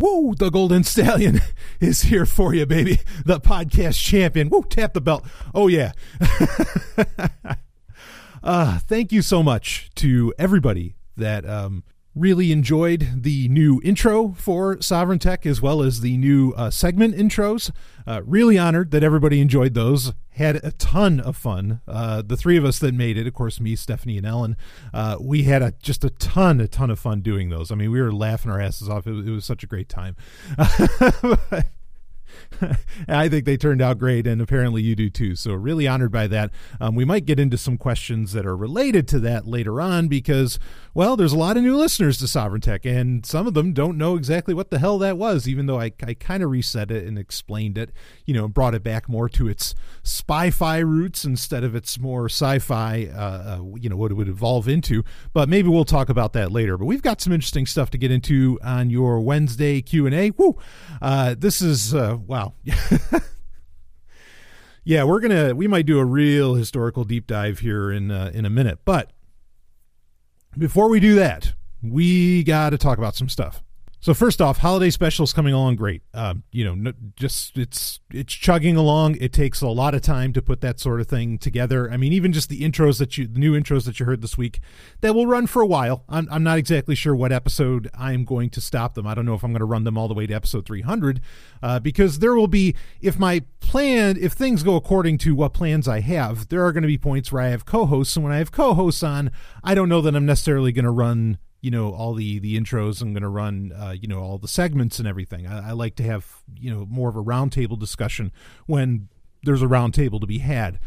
Woo! The Golden Stallion is here for you, baby. The podcast champion. Woo! Tap the belt. Oh, yeah. uh, thank you so much to everybody that um, really enjoyed the new intro for Sovereign Tech as well as the new uh, segment intros. Uh, really honored that everybody enjoyed those. Had a ton of fun. Uh, the three of us that made it, of course, me, Stephanie, and Ellen, uh, we had a, just a ton, a ton of fun doing those. I mean, we were laughing our asses off. It, it was such a great time. I think they turned out great, and apparently you do too. So, really honored by that. Um, we might get into some questions that are related to that later on because, well, there's a lot of new listeners to Sovereign Tech, and some of them don't know exactly what the hell that was, even though I, I kind of reset it and explained it, you know, brought it back more to its spy fi roots instead of its more sci fi, uh, uh, you know, what it would evolve into. But maybe we'll talk about that later. But we've got some interesting stuff to get into on your Wednesday Q&A. Woo! Uh, this is, uh, wow. yeah, we're gonna we might do a real historical deep dive here in uh, in a minute, but before we do that, we got to talk about some stuff. So first off, holiday specials coming along great. Um, you know, no, just it's it's chugging along. It takes a lot of time to put that sort of thing together. I mean, even just the intros that you, the new intros that you heard this week, that will run for a while. I'm I'm not exactly sure what episode I'm going to stop them. I don't know if I'm going to run them all the way to episode 300, uh, because there will be if my plan, if things go according to what plans I have, there are going to be points where I have co-hosts, and when I have co-hosts on, I don't know that I'm necessarily going to run you know all the the intros i'm going to run uh, you know all the segments and everything. I, I, like to have you know more of a roundtable discussion when there's a roundtable to be had.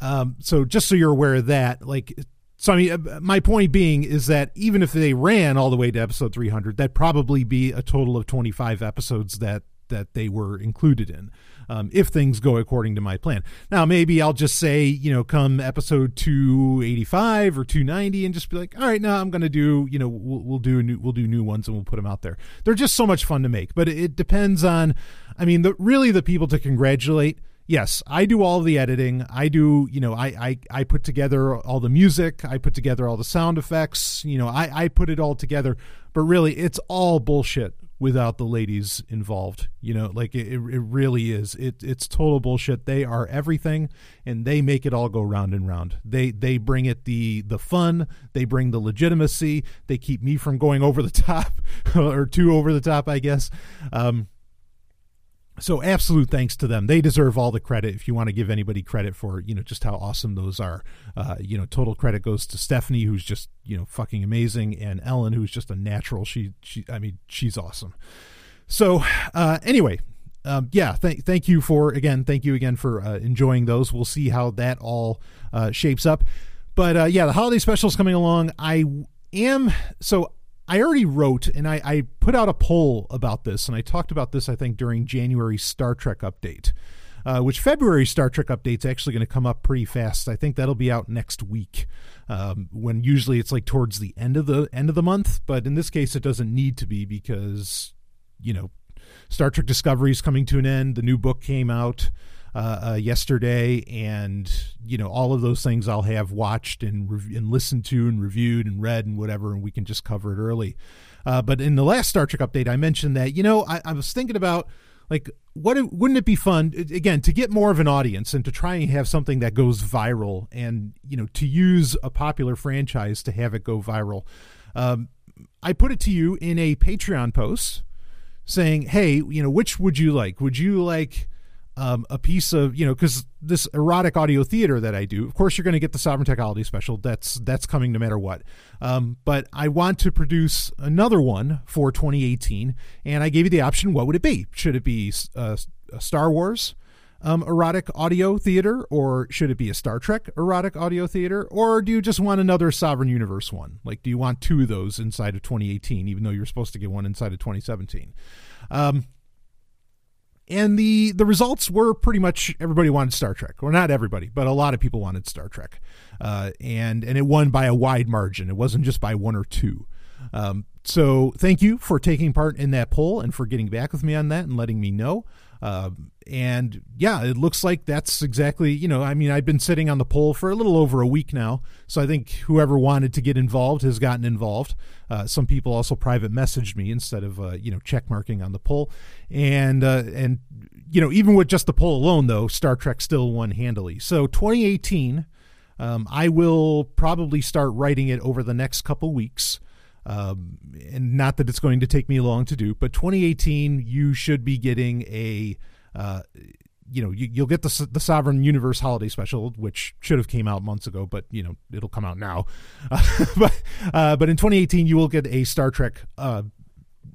Um, so just so you're aware of that like so i mean uh, my point being is that even if they ran all the way to episode 300 that'd probably be a total of 25 episodes that that they were included in um, if things go according to my plan. Now, maybe I'll just say, you know, come episode 285 or 290 and just be like, all right, now I'm going to do, you know, we'll, we'll do new, we'll do new ones and we'll put them out there. They're just so much fun to make, but it depends on, I mean, the, really the people to congratulate yes, I do all the editing. I do, you know, I, I, I put together all the music. I put together all the sound effects. You know, I, I put it all together. But really, it's all bullshit without the ladies involved. You know, like it, it really is. It, it's total bullshit. They are everything, and they make it all go round and round. They they bring it the the fun. They bring the legitimacy. They keep me from going over the top or too over the top, I guess. Um, so absolute thanks to them. They deserve all the credit. If you want to give anybody credit for you know just how awesome those are uh, you know total credit goes to stephanie who's just you know fucking amazing and ellen who's just a natural she she i mean she's awesome. So uh, anyway um, yeah thank thank you for again thank you again for uh, enjoying those. We'll see how that all uh, shapes up. But uh, yeah the holiday specials coming along. I am so I already wrote and I, I, put out a poll about this, and I talked about this, I think, during January's Star Trek update, uh, which February Star Trek update's actually going to come up pretty fast. I think that'll be out next week, um, when usually it's like towards the end of the end of the month, but in this case, it doesn't need to be because, you know, Star Trek Discovery is coming to an end. The new book came out uh, uh, yesterday, and you know all of those things I'll have watched and rev- and listened to and reviewed and read and whatever, and we can just cover it early. Uh, but in the last Star Trek update, I mentioned that you know I, I was thinking about like what wouldn't it be fun again to get more of an audience and to try and have something that goes viral and you know to use a popular franchise to have it go viral um, i put it to you in a patreon post saying hey you know which would you like would you like um, a piece of you know because this erotic audio theater that I do, of course, you're going to get the Sovereign Technology Special. That's that's coming no matter what. Um, but I want to produce another one for 2018, and I gave you the option. What would it be? Should it be uh, a Star Wars? Um, erotic audio theater, or should it be a Star Trek erotic audio theater, or do you just want another Sovereign Universe one? Like, do you want two of those inside of 2018, even though you're supposed to get one inside of 2017? Um, and the the results were pretty much everybody wanted Star Trek, or not everybody, but a lot of people wanted Star Trek, uh, and and it won by a wide margin. It wasn't just by one or two. Um, so thank you for taking part in that poll and for getting back with me on that and letting me know. Uh, and yeah, it looks like that's exactly, you know, I mean, I've been sitting on the poll for a little over a week now. So I think whoever wanted to get involved has gotten involved. Uh, some people also private messaged me instead of, uh, you know, check marking on the poll. And, uh, and, you know, even with just the poll alone, though, Star Trek still won handily. So 2018, um, I will probably start writing it over the next couple weeks. Um, and not that it's going to take me long to do, but 2018, you should be getting a, uh, you know, you, will get the the Sovereign Universe Holiday Special, which should have came out months ago, but you know, it'll come out now. Uh, but uh, but in 2018, you will get a Star Trek uh,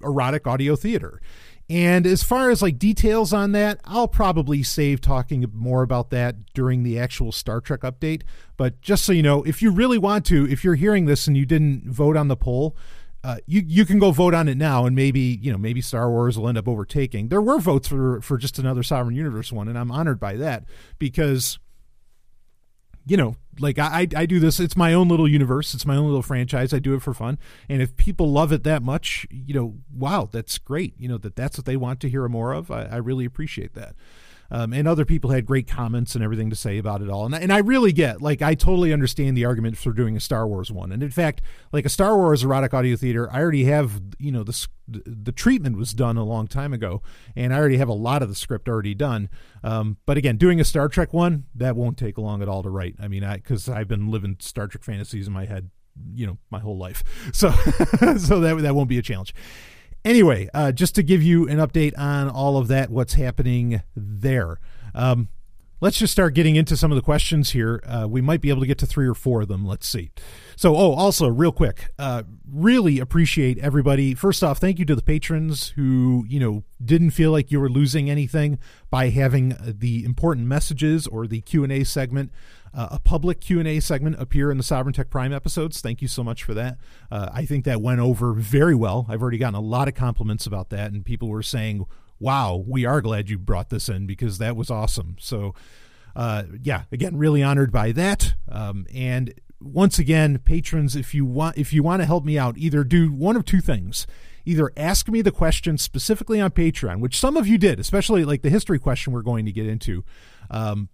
erotic audio theater. And as far as like details on that, I'll probably save talking more about that during the actual Star Trek update. But just so you know, if you really want to, if you're hearing this and you didn't vote on the poll, uh, you you can go vote on it now, and maybe you know maybe Star Wars will end up overtaking. There were votes for for just another Sovereign Universe one, and I'm honored by that because you know like I, I do this. It's my own little universe. It's my own little franchise. I do it for fun. And if people love it that much you know wow that's great. You know that that's what they want to hear more of. I, I really appreciate that um, and other people had great comments and everything to say about it all. And, and I really get, like, I totally understand the argument for doing a Star Wars one. And in fact, like a Star Wars erotic audio theater, I already have, you know, the, the treatment was done a long time ago, and I already have a lot of the script already done. Um, but again, doing a Star Trek one, that won't take long at all to write. I mean, I, cause I've been living Star Trek fantasies in my head you know my whole life so so that that won't be a challenge Anyway, uh, just to give you an update on all of that, what's happening there. Um, let's just start getting into some of the questions here. Uh, we might be able to get to three or four of them. Let's see. So, oh, also, real quick, uh, really appreciate everybody. First off, thank you to the patrons who, you know, didn't feel like you were losing anything by having the important messages or the Q and A segment uh, a public q&a segment appear in the sovereign tech prime episodes. Thank you so much for that. Uh, i think that went over very well. I've already gotten a lot of compliments about that and people were saying wow we are glad you brought this in because that was awesome. So uh, yeah again really honored by that. Um, and once again patrons if you want if you want to help me out either do one of two things. Either ask me the question specifically on patreon which some of you did especially like the history question we're going to get into um,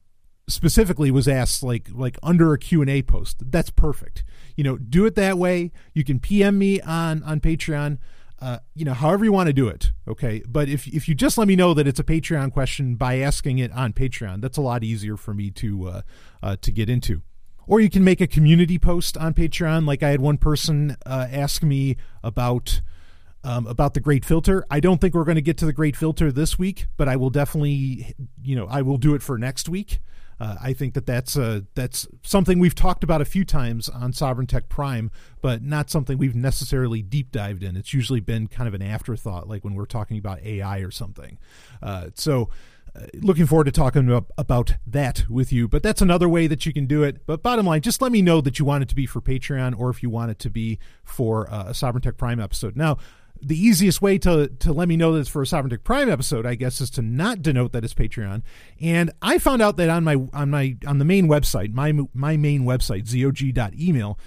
specifically was asked like like under a Q&A post. That's perfect. You know, do it that way. You can PM me on on Patreon. Uh, you know, however you want to do it, okay. But if if you just let me know that it's a Patreon question by asking it on Patreon, that's a lot easier for me to uh, uh, to get into. Or you can make a community post on Patreon, like I had one person uh, ask me about um, about the Great Filter. I don't think we're going to get to the Great Filter this week, but I will definitely, you know, I will do it for next week. Uh, I think that that's uh, that's something we've talked about a few times on Sovereign Tech Prime, but not something we've necessarily deep dived in. It's usually been kind of an afterthought, like when we're talking about AI or something. Uh, so. Uh, looking forward to talking about, about that with you, but that's another way that you can do it. But bottom line, just let me know that you want it to be for Patreon or if you want it to be for uh, a Sovereign Tech Prime episode. Now, the easiest way to to let me know that it's for a Sovereign Tech Prime episode, I guess, is to not denote that it's Patreon. And I found out that on my on my on the main website, my my main website, zog.email,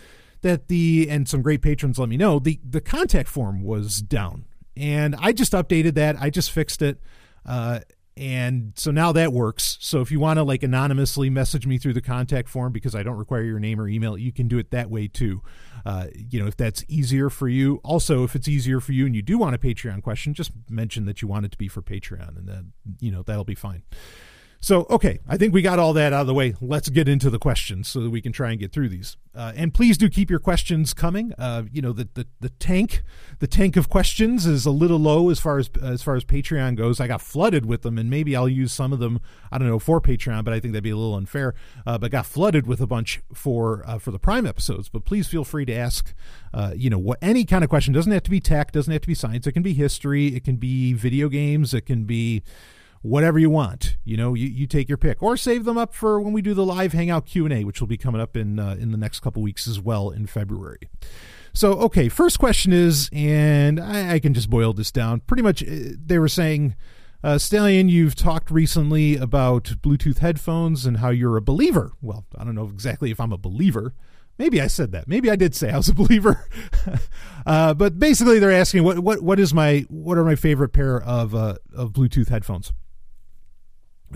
that the and some great patrons let me know the the contact form was down, and I just updated that. I just fixed it. Uh, and so now that works. So if you want to like anonymously message me through the contact form because i don't require your name or email you can do it that way too. Uh, you know if that's easier for you. Also if it's easier for you and you do want a patreon question just mention that you want it to be for patreon and then you know that'll be fine so, okay, I think we got all that out of the way. Let's get into the questions so that we can try and get through these. Uh, and please do keep your questions coming. Uh, you know, the, the the tank, the tank of questions is a little low as far as as far as Patreon goes. I got flooded with them, and maybe I'll use some of them. I don't know for Patreon, but I think that'd be a little unfair. Uh, but got flooded with a bunch for uh, for the Prime episodes. But please feel free to ask. Uh, you know, what any kind of question doesn't have to be tech, doesn't have to be science. It can be history. It can be video games. It can be whatever you want. You know, you, you take your pick, or save them up for when we do the live hangout Q and A, which will be coming up in uh, in the next couple weeks as well in February. So, okay, first question is, and I, I can just boil this down. Pretty much, uh, they were saying, uh, Stallion, you've talked recently about Bluetooth headphones and how you're a believer. Well, I don't know exactly if I'm a believer. Maybe I said that. Maybe I did say I was a believer. uh, but basically, they're asking what what what is my what are my favorite pair of uh, of Bluetooth headphones?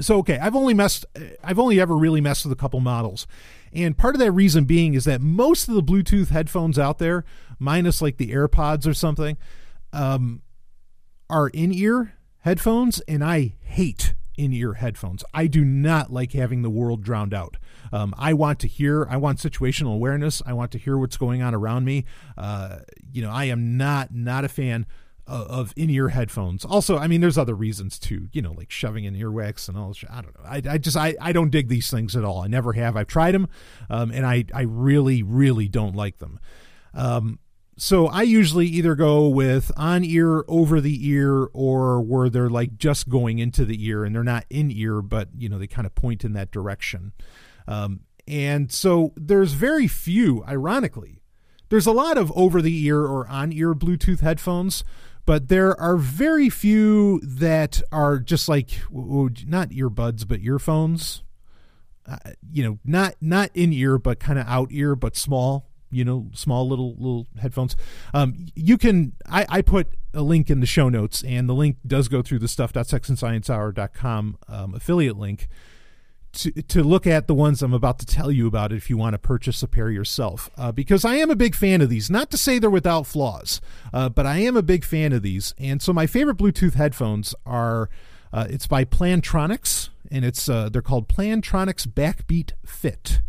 So okay, I've only messed I've only ever really messed with a couple models. And part of that reason being is that most of the Bluetooth headphones out there, minus like the AirPods or something, um, are in-ear headphones and I hate in-ear headphones. I do not like having the world drowned out. Um, I want to hear. I want situational awareness. I want to hear what's going on around me. Uh, you know, I am not not a fan of in-ear headphones. Also, I mean, there's other reasons too. You know, like shoving in earwax and all. I don't know. I, I just I, I don't dig these things at all. I never have. I've tried them, um, and I I really really don't like them. Um, so I usually either go with on ear, over the ear, or where they're like just going into the ear and they're not in ear, but you know they kind of point in that direction. Um, and so there's very few, ironically, there's a lot of over the ear or on ear Bluetooth headphones, but there are very few that are just like not earbuds but earphones. Uh, you know, not not in ear but kind of out ear but small. You know, small little little headphones. Um, you can. I, I put a link in the show notes, and the link does go through the stuff.sexandsciencehour.com um, affiliate link to, to look at the ones I'm about to tell you about if you want to purchase a pair yourself. Uh, because I am a big fan of these. Not to say they're without flaws, uh, but I am a big fan of these. And so my favorite Bluetooth headphones are uh, it's by Plantronics, and it's uh, they're called Plantronics Backbeat Fit.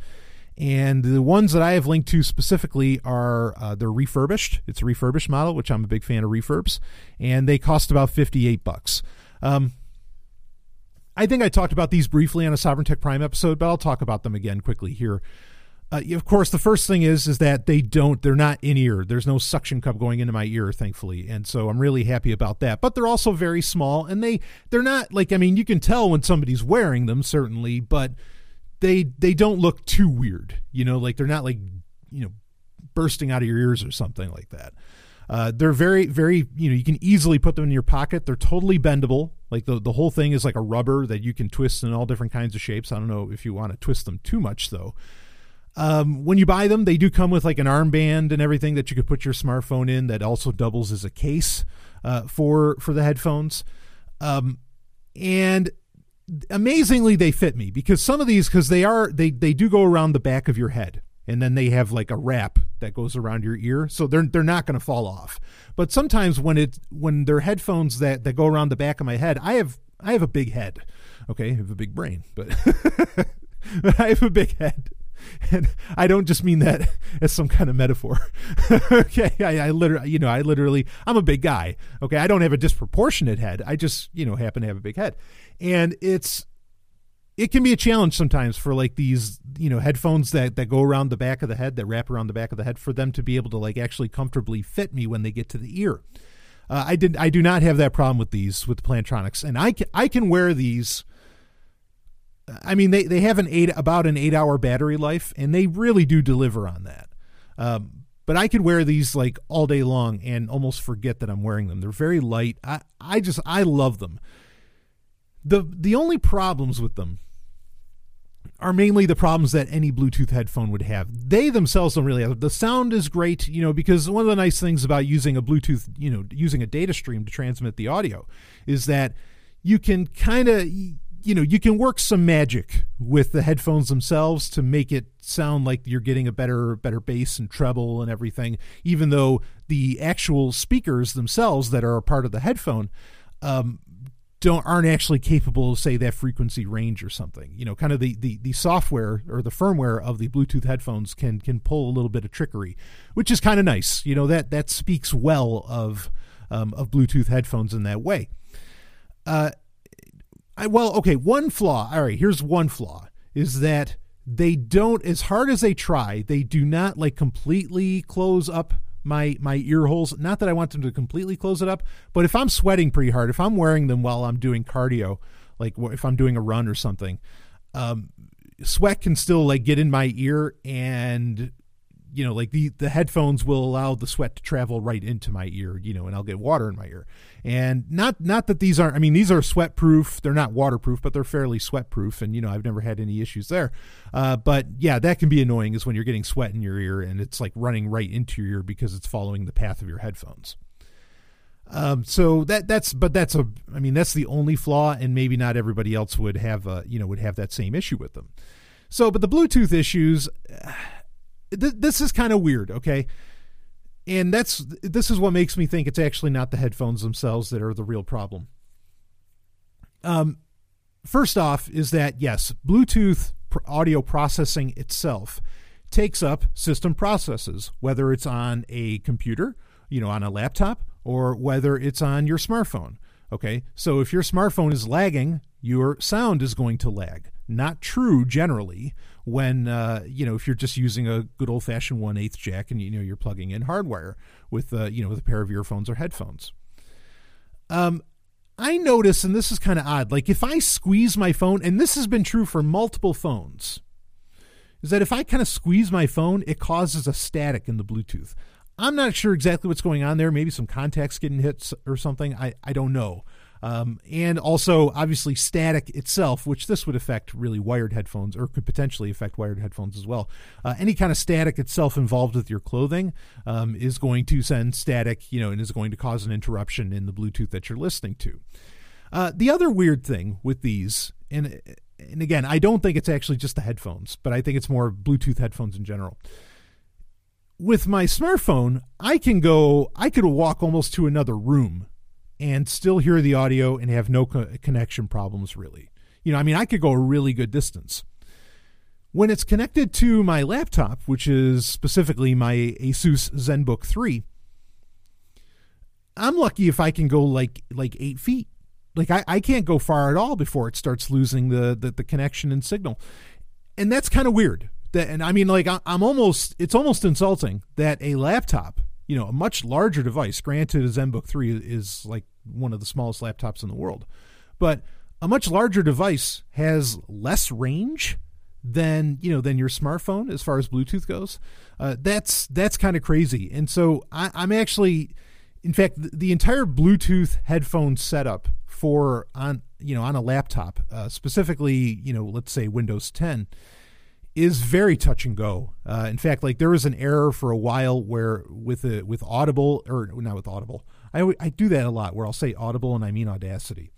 And the ones that I have linked to specifically are uh, they're refurbished. It's a refurbished model, which I'm a big fan of refurbs, and they cost about 58 bucks. Um, I think I talked about these briefly on a Sovereign Tech Prime episode, but I'll talk about them again quickly here. Uh, of course, the first thing is is that they don't they're not in ear. There's no suction cup going into my ear, thankfully, and so I'm really happy about that. But they're also very small, and they they're not like I mean you can tell when somebody's wearing them certainly, but they they don't look too weird. You know, like they're not like you know bursting out of your ears or something like that. Uh, they're very, very, you know, you can easily put them in your pocket. They're totally bendable. Like the, the whole thing is like a rubber that you can twist in all different kinds of shapes. I don't know if you want to twist them too much though. Um, when you buy them, they do come with like an armband and everything that you could put your smartphone in that also doubles as a case uh, for for the headphones. Um, and amazingly, they fit me because some of these because they are they they do go around the back of your head and then they have like a wrap that goes around your ear so they're they're not going to fall off but sometimes when it when they're headphones that that go around the back of my head i have i have a big head okay i have a big brain but i have a big head and I don't just mean that as some kind of metaphor. okay, I, I literally, you know, I literally, I'm a big guy. Okay, I don't have a disproportionate head. I just, you know, happen to have a big head, and it's it can be a challenge sometimes for like these you know headphones that that go around the back of the head that wrap around the back of the head for them to be able to like actually comfortably fit me when they get to the ear uh, i did i do not have that problem with these with the plantronics and i can i can wear these i mean they they have an eight about an eight hour battery life and they really do deliver on that um, but I could wear these like all day long and almost forget that I'm wearing them. They're very light. I, I just I love them. The the only problems with them are mainly the problems that any Bluetooth headphone would have. They themselves don't really have. The sound is great, you know, because one of the nice things about using a Bluetooth, you know, using a data stream to transmit the audio is that you can kind of, you know, you can work some magic with the headphones themselves to make it sound like you're getting a better better bass and treble and everything, even though the actual speakers themselves that are a part of the headphone um, don't aren't actually capable of say that frequency range or something. You know kind of the, the the software or the firmware of the bluetooth headphones can can pull a little bit of trickery which is kind of nice. You know that that speaks well of um, of bluetooth headphones in that way. Uh I, well okay one flaw all right here's one flaw is that they don't as hard as they try they do not like completely close up my my ear holes. Not that I want them to completely close it up, but if I'm sweating pretty hard, if I'm wearing them while I'm doing cardio, like if I'm doing a run or something, um, sweat can still like get in my ear and you know like the the headphones will allow the sweat to travel right into my ear you know and i'll get water in my ear. And not not that these aren't i mean these are sweat proof they're not waterproof but they're fairly sweat proof and you know i've never had any issues there. Uh, but yeah that can be annoying is when you're getting sweat in your ear and it's like running right into your ear because it's following the path of your headphones. Um, so that that's but that's a I mean that's the only flaw, and maybe not everybody else would have uh, you know would have that same issue with them. So, but the Bluetooth issues, th- this is kind of weird, okay? And that's this is what makes me think it's actually not the headphones themselves that are the real problem. Um, first off, is that yes, Bluetooth audio processing itself takes up system processes, whether it's on a computer, you know, on a laptop, or whether it's on your smartphone. Okay, so if your smartphone is lagging, your sound is going to lag. Not true generally when uh, you know if you're just using a good old fashioned one eighth jack and you know you're plugging in hardwire with uh, you know with a pair of earphones or headphones. Um, I notice, and this is kind of odd, like if I squeeze my phone, and this has been true for multiple phones, is that if I kind of squeeze my phone, it causes a static in the Bluetooth. I'm not sure exactly what's going on there. Maybe some contacts getting hit or something. I, I don't know. Um, and also, obviously, static itself, which this would affect really wired headphones or could potentially affect wired headphones as well. Uh, any kind of static itself involved with your clothing um, is going to send static, you know, and is going to cause an interruption in the Bluetooth that you're listening to. Uh, the other weird thing with these, and and again, I don't think it's actually just the headphones, but I think it's more Bluetooth headphones in general with my smartphone, I can go, I could walk almost to another room and still hear the audio and have no co- connection problems, really. You know, I mean, I could go a really good distance. When it's connected to my laptop, which is specifically my Asus ZenBook 3, I'm lucky if I can go like like eight feet. Like I, I can't go far at all before it starts losing the, the, the connection and signal. And that's kind of weird that and i mean like i'm almost it's almost insulting that a laptop you know a much larger device. Granted a zenbook 3 is like one of the smallest laptops in the world. But a much larger device has less range than you know than your smartphone as far as bluetooth goes. Uh, that's that's kind of crazy. And so I, i'm actually in fact the, the, entire bluetooth headphone setup for on you know on a laptop uh, specifically you know let's say windows 10 is very touch and go. Uh, in fact, like there was an error for a while where with a, with Audible or not with Audible, I I do that a lot where I'll say Audible and I mean Audacity,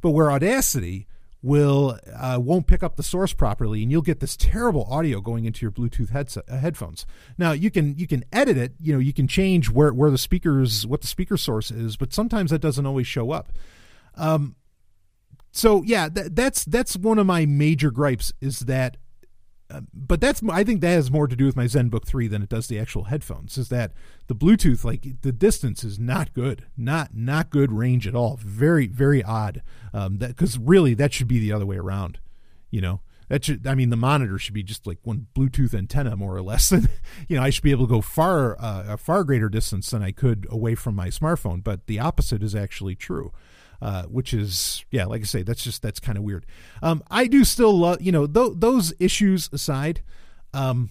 but where Audacity will uh, won't pick up the source properly and you'll get this terrible audio going into your bluetooth headset uh, headphones. Now you can you can edit it you know you can change where where the speakers what the speaker source is but sometimes that doesn't always show up. Um so yeah th- that's that's one of my major gripes is that but that's I think that has more to do with my ZenBook 3 than it does the actual headphones. Is that the Bluetooth like the distance is not good, not not good range at all. Very very odd. Um, that because really that should be the other way around. You know that should I mean the monitor should be just like one Bluetooth antenna more or less. And you know I should be able to go far uh, a far greater distance than I could away from my smartphone. But the opposite is actually true uh, which is yeah, like I say, that's just that's kind of weird. Um, I do still love you know th- those issues aside. Um,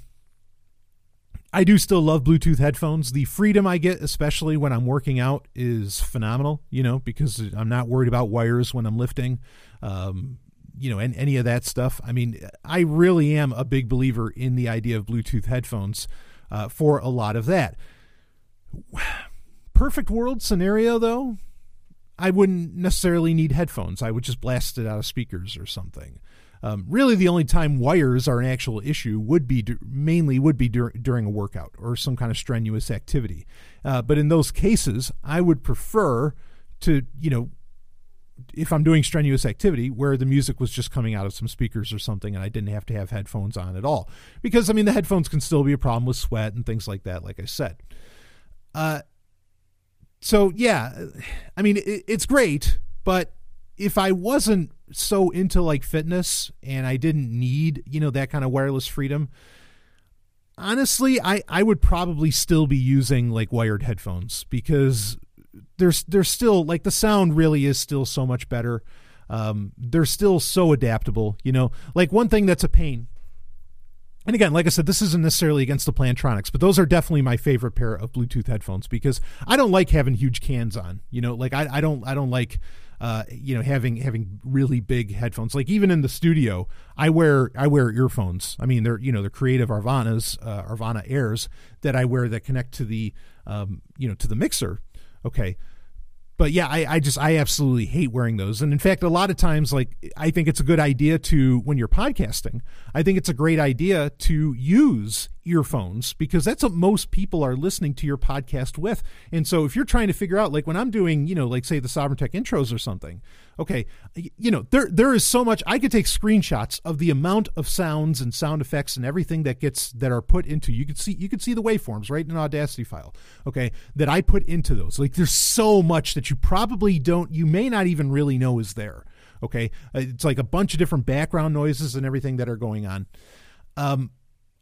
I do still love Bluetooth headphones. The freedom I get, especially when I'm working out, is phenomenal. You know, because I'm not worried about wires when I'm lifting. Um, you know, and any of that stuff. I mean, I really am a big believer in the idea of Bluetooth headphones uh, for a lot of that. Perfect world scenario, though, I wouldn't necessarily need headphones. I would just blast it out of speakers or something. Um, really, the only time wires are an actual issue would be mainly would be dur- during a workout or some kind of strenuous activity. Uh, but in those cases, I would prefer to, you know, if I'm doing strenuous activity where the music was just coming out of some speakers or something and I didn't have to have headphones on at all. Because, I mean, the headphones can still be a problem with sweat and things like that, like I said. Uh, so yeah, I mean it, it's great, but if I wasn't so into like fitness and I didn't need you know that kind of wireless freedom, honestly, I I would probably still be using like wired headphones because there's there's still like the sound really is still so much better. Um, they're still so adaptable, you know. Like one thing that's a pain and again, like I said, this isn't necessarily against the Plantronics, but those are definitely my favorite pair of Bluetooth headphones because I don't like having huge cans on. You know, like I, I don't I don't like uh, you know having having really big headphones. Like even in the studio, I wear I wear earphones. I mean, they're you know they're creative Aurvanas, uh, Aurvana Airs that I wear that connect to the um, you know to the mixer. Okay, but yeah, I, I just I absolutely hate wearing those. And in fact, a lot of times, like I think it's a good idea to when you're podcasting. I think it's a great idea to use earphones because that's what most people are listening to your podcast with. And so if you're trying to figure out, like when I'm doing, you know, like say the Sovereign Tech intros or something, okay, you know, there there is so much. I could take screenshots of the amount of sounds and sound effects and everything that gets that are put into. You could see you could see the waveforms right in an Audacity file, okay, that I put into those. Like there's so much that you probably don't, you may not even really know is there. Okay, uh, it's like a bunch of different background noises and everything that are going on. Um,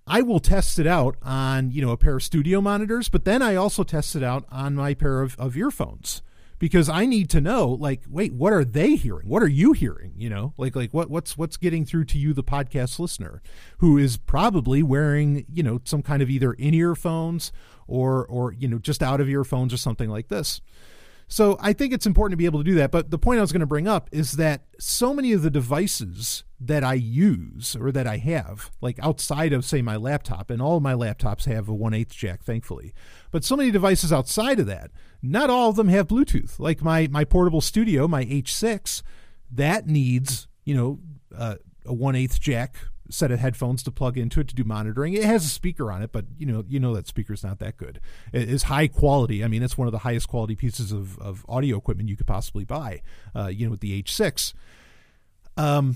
I will test it out on you know a pair of studio monitors, but then I also test it out on my pair of, of earphones. Because I need to know like wait what are they hearing? What are you hearing? You know like like what what's what's getting through to you the podcast listener who is probably wearing you know some kind of either in earphones or or you know just out of earphones or something like this so I think it's important to be able to do that. But the point I was going to bring up is that so many of the devices that I use or that I have, like outside of, say, my laptop, and all my laptops have a 1 8 jack, thankfully. But so many devices outside of that, not all of them have Bluetooth. Like my, my portable studio, my H6, that needs, you know, uh, a 1 8 jack set of headphones to plug into it to do monitoring. It has a speaker on it, but you know you know that speaker's not that good. It is high quality. I mean, it's one of the highest quality pieces of, of audio equipment you could possibly buy. Uh, you know, with the H6. Um,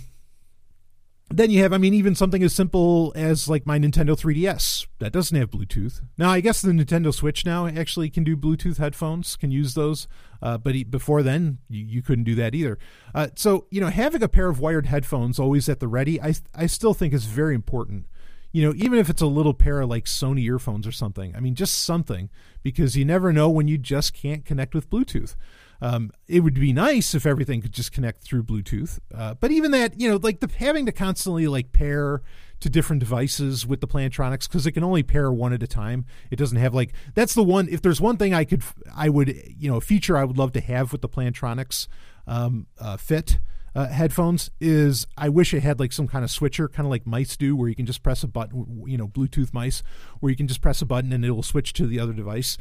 then you have, I mean, even something as simple as like my Nintendo 3DS that doesn't have Bluetooth. Now, I guess the Nintendo Switch now actually can do Bluetooth headphones, can use those. Uh, but before then, you, you, couldn't do that either. Uh, so, you know, having a pair of wired headphones always at the ready, I, I still think is very important. You know, even if it's a little pair of like Sony earphones or something. I mean, just something because you never know when you just can't connect with Bluetooth. Um, it would be nice if everything could just connect through Bluetooth. Uh, but even that, you know, like the having to constantly like pair to different devices with the Plantronics because it can only pair one at a time. It doesn't have like that's the one. If there's one thing I could, I would, you know, a feature I would love to have with the Plantronics um, uh, Fit. Uh, headphones is I wish it had like some kind of switcher, kind of like mice do, where you can just press a button, you know, Bluetooth mice, where you can just press a button and it will switch to the other device.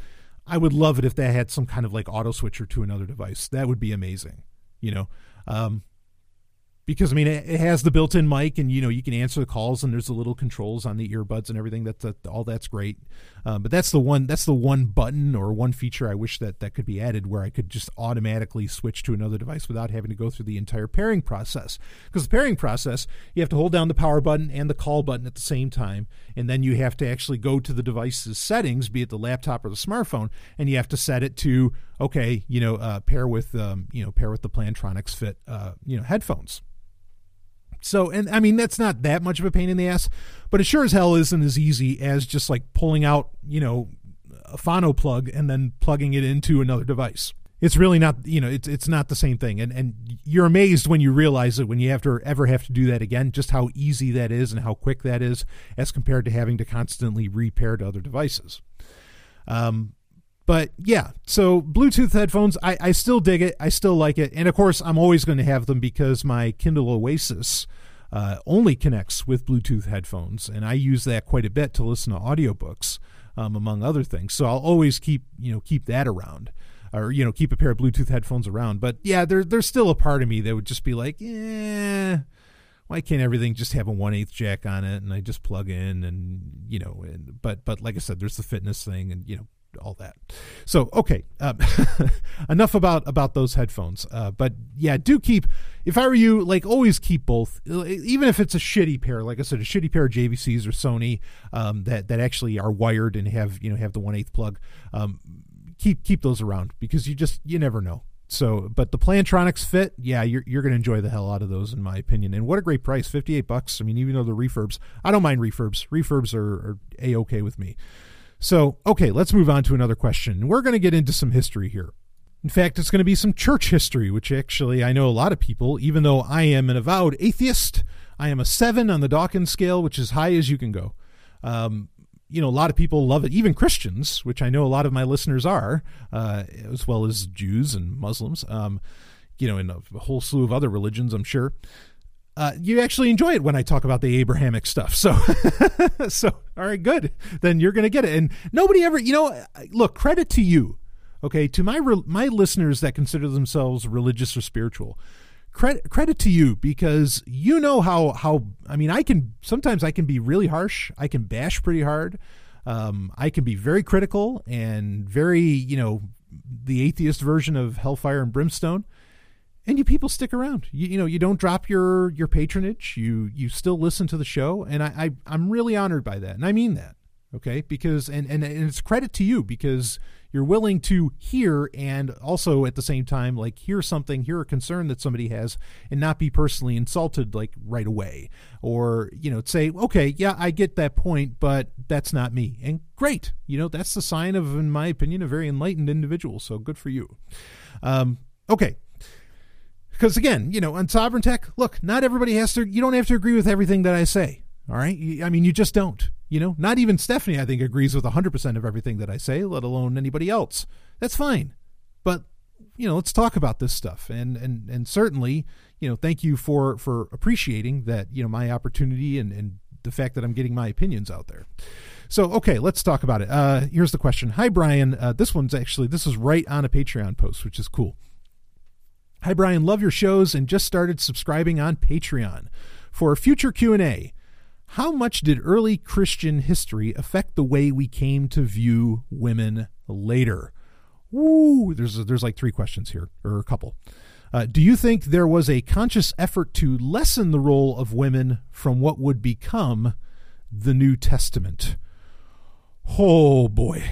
I would love it if they had some kind of like auto switcher to another device. That would be amazing. You know, um, because I mean it, it, has the built-in mic, and you know you can answer the calls, and there's the little controls on the earbuds and everything. That's that, all that's great. Um, but that's the one that's the one button or one feature I wish that that could be added, where I could just automatically switch to another device without having to go through the entire pairing process. Because the pairing process, you have to hold down the power button and the call button at the same time, and then you have to actually go to the device's settings, be it the laptop or the smartphone, and you have to set it to okay, you know, uh, pair with um, you know pair with the Plantronics Fit uh, you know headphones so, and I mean, that's not that much of a pain in the ass, but it sure as hell isn't as easy as just like pulling out, you know, a phono plug and then plugging it into another device. It's really not, you know, it's it's not the same thing, and and you're amazed when you realize it when you have to ever have to do that again, just how easy that is and how quick that is, as compared to having to constantly repair to other devices. Um, but yeah, so Bluetooth headphones, I, I still dig it. I still like it. And of course, I'm always going to have them because my Kindle Oasis uh, only connects with Bluetooth headphones. And I use that quite a bit to listen to audiobooks, um, among other things. So I'll always keep, you know, keep that around or, you know, keep a pair of Bluetooth headphones around. But yeah, there, there's still a part of me that would just be like, yeah, why can't everything just have a one eighth jack on it and I just plug in and you know and but but like I said, there's the fitness thing and you know all that. So okay, um, enough about about those headphones. Uh, but yeah, do keep. If I were you, like always keep both, even if it's a shitty pair. Like I said, a shitty pair of JVCs or Sony um, that that actually are wired and have you know have the one eighth plug. Um, keep keep those around because you just you never know. So, but the Plantronics fit, yeah, you're you're gonna enjoy the hell out of those, in my opinion. And what a great price, fifty eight bucks. I mean, even though the refurbs, I don't mind refurbs. Refurbs are, are a okay with me. So, okay, let's move on to another question. We're going to get into some history here. In fact, it's going to be some church history, which actually I know a lot of people, even though I am an avowed atheist, I am a seven on the Dawkins scale, which is high as you can go. Um, you know, a lot of people love it, even Christians, which I know a lot of my listeners are, uh, as well as Jews and Muslims, um, you know, and a whole slew of other religions, I'm sure uh, you actually enjoy it when I talk about the Abrahamic stuff. So, so all right, good. Then you're going to get it. And nobody ever, you know, look, credit to you. Okay, to my re- my listeners that consider themselves religious or spiritual, credit credit to you because you know how how I mean I can sometimes I can be really harsh. I can bash pretty hard. Um, I can be very critical and very you know the atheist version of hellfire and brimstone and you people stick around. You, you know, you don't drop your your patronage. You you still listen to the show, and I, I I'm really honored by that, and I mean that. Okay, because and, and and it's credit to you because you're willing to hear and also at the same time like hear something, hear a concern that somebody has, and not be personally insulted like right away, or you know say okay, yeah, I get that point, but that's not me, and great, you know that's the sign of, in my opinion, a very enlightened individual. So good for you. Um, okay, because again, you know, on sovereign tech, look, not everybody has to. You don't have to agree with everything that I say. All right, I mean, you just don't. You know, not even Stephanie, I think, agrees with 100% of everything that I say, let alone anybody else. That's fine. But you know, let's talk about this stuff. And and and certainly, you know, thank you for for appreciating that. You know, my opportunity and and the fact that I'm getting my opinions out there. So, okay, let's talk about it. Uh, here's the question. Hi, Brian. Uh, this one's actually this is right on a Patreon post, which is cool. Hi Brian, love your shows and just started subscribing on Patreon. For a future Q&A, how much did early Christian history affect the way we came to view women later? Woo, there's there's like three questions here or a couple. Uh, do you think there was a conscious effort to lessen the role of women from what would become the New Testament? Oh boy.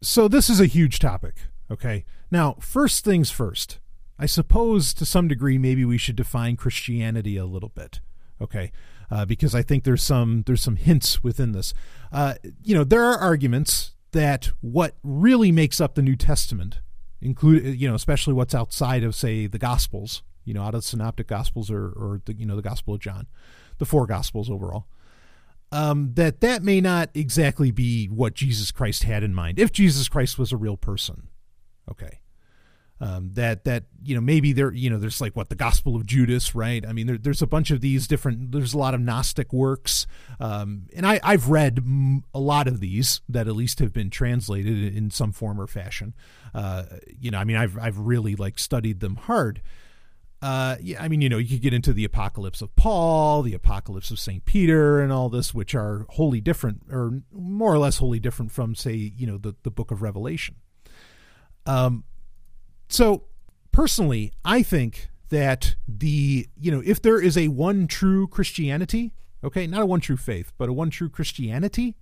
So this is a huge topic, okay? Now, first things first. I suppose to some degree maybe we should define Christianity a little bit, okay? Uh, because I think there's some there's some hints within this. Uh, you know, there are arguments that what really makes up the New Testament, include you know, especially what's outside of say the Gospels, you know, out of the Synoptic Gospels or or the you know the Gospel of John, the four Gospels overall. Um, that that may not exactly be what Jesus Christ had in mind. If Jesus Christ was a real person, okay, um, that that you know maybe there you know there's like what the Gospel of Judas, right? I mean, there, there's a bunch of these different. There's a lot of Gnostic works, um, and I I've read a lot of these that at least have been translated in some form or fashion. Uh, you know, I mean, I've I've really like studied them hard. Uh, yeah, I mean, you know, you could get into the Apocalypse of Paul, the Apocalypse of Saint Peter, and all this, which are wholly different, or more or less wholly different from, say, you know, the the Book of Revelation. Um, so personally, I think that the, you know, if there is a one true Christianity, okay, not a one true faith, but a one true Christianity,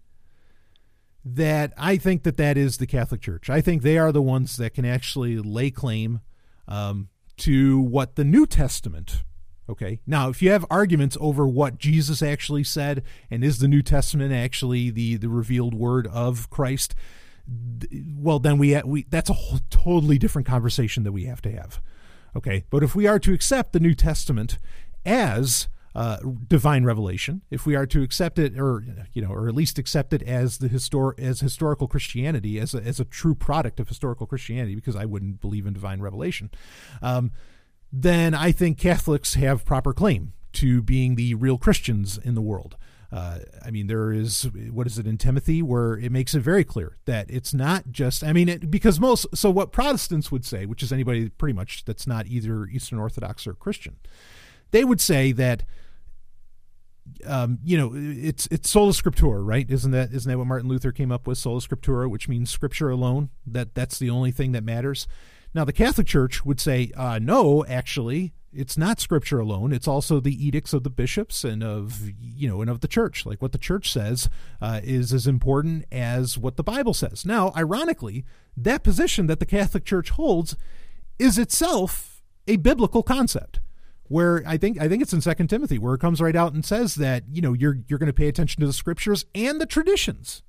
that I think that that is the Catholic Church. I think they are the ones that can actually lay claim um, to what the New Testament. Okay. Now, if you have arguments over what Jesus actually said and is the New Testament actually the the revealed word of Christ, well then we we that's a whole totally different conversation that we have to have. Okay? But if we are to accept the new testament as uh, divine revelation if we are to accept it or you know or at least accept it as the histor- as historical christianity as a, as a true product of historical christianity because i wouldn't believe in divine revelation um, then i think catholics have proper claim to being the real christians in the world uh, I mean, there is what is it in Timothy where it makes it very clear that it's not just. I mean, it, because most so what Protestants would say, which is anybody pretty much that's not either Eastern Orthodox or Christian, they would say that. Um, you know, it's it's sola scriptura, right? Isn't that isn't that what Martin Luther came up with? Sola scriptura, which means scripture alone. That that's the only thing that matters. Now, the Catholic Church would say, uh, no, actually, it's not scripture alone. It's also the edicts of the bishops and of you know and of the church. Like what the church says uh, is as important as what the bible says. Now ironically that position that the catholic church holds is itself a biblical concept where i think i think it's in second timothy where it comes right out and says that you know you're you're going to pay attention to the scriptures and the traditions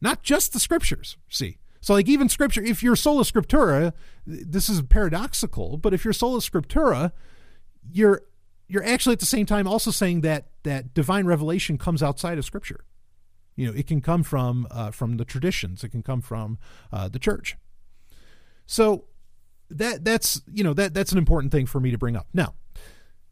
not just the scriptures see so, like, even scripture, if you're sola scriptura, this is paradoxical, but if you're sola scriptura, you're you're actually at the same time also saying that that divine revelation comes outside of scripture. You know, it can come from uh, from the traditions, it can come from uh, the church. So that that's you know that that's an important thing for me to bring up. Now,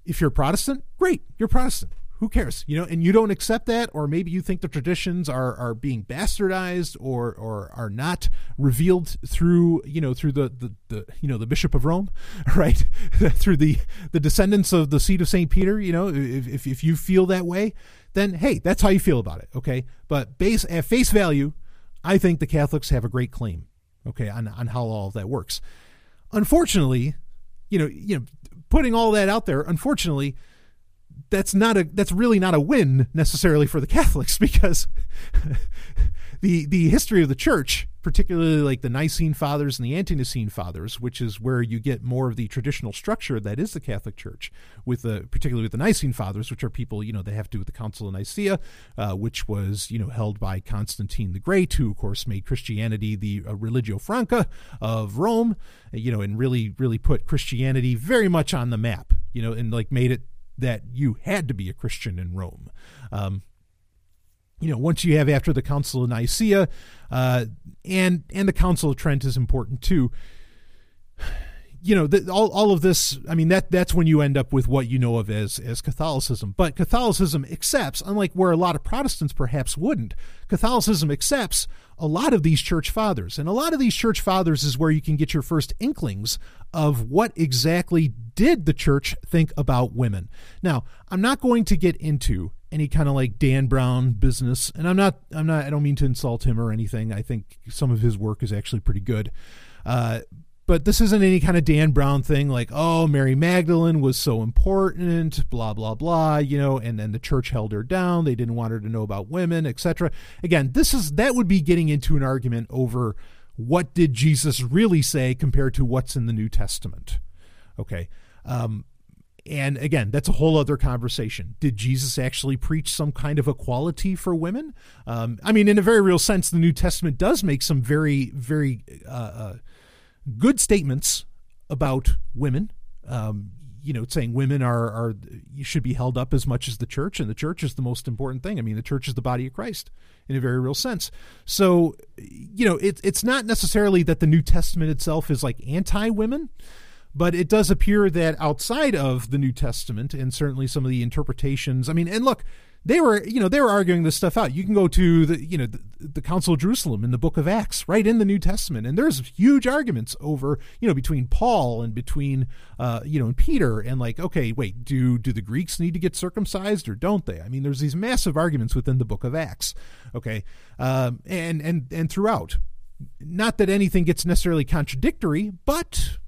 if you're a Protestant, great, you're Protestant. Who cares? You know and you don't accept that or maybe you think the traditions are are being bastardized or or are not revealed through you know through the the, the you know the bishop of rome right? Through the the descendants of the seat of st peter you know if, if, if you feel that way then hey that's how you feel about it okay? But base at face value i think the catholics have a great claim okay on, on how all of that works. Unfortunately you know you know putting all that out there unfortunately that's not a that's really not a win necessarily for the Catholics because the the history of the church, particularly like the Nicene Fathers and the Ante-Nicene Fathers, which is where you get more of the traditional structure that is the Catholic Church, with the particularly with the Nicene Fathers, which are people you know they have to do with the Council of Nicaea, uh, which was you know held by Constantine the Great, who of course made Christianity the uh, religio franca of Rome, you know, and really really put Christianity very much on the map, you know, and like made it that you had to be a Christian in Rome. Um, you know, once you have after the Council of Nicaea, uh, and and the Council of Trent is important too. You know, the, all all of this. I mean, that that's when you end up with what you know of as as Catholicism. But Catholicism accepts, unlike where a lot of Protestants perhaps wouldn't. Catholicism accepts a lot of these church fathers, and a lot of these church fathers is where you can get your first inklings of what exactly did the church think about women. Now, I'm not going to get into any kind of like Dan Brown business, and I'm not, I'm not, I don't mean to insult him or anything. I think some of his work is actually pretty good. Uh, but this isn't any kind of Dan Brown thing like, oh, Mary Magdalene was so important, blah, blah, blah, you know, and then the church held her down. They didn't want her to know about women, etc. Again, this is, that would be getting into an argument over what did Jesus really say compared to what's in the New Testament. Okay. Um, and again, that's a whole other conversation. Did Jesus actually preach some kind of equality for women? Um, I mean, in a very real sense, the New Testament does make some very, very uh, uh, good statements about women. Um, you know, saying women are are you should be held up as much as the church, and the church is the most important thing. I mean, the church is the body of Christ in a very real sense. So, you know, it, it's not necessarily that the New Testament itself is like anti women, but it does appear that outside of the New Testament and certainly some of the interpretations, I mean, and look, they were you know they were arguing this stuff out. You can go to the you know the, the, council of jerusalem in the book of acts right in the new testament and there's huge arguments over you know between paul and between uh you know and peter and like okay wait do do the greeks need to get circumcised or don't they? I mean there's these massive arguments within the book of acts okay? Um and and and throughout. Not that anything gets necessarily contradictory but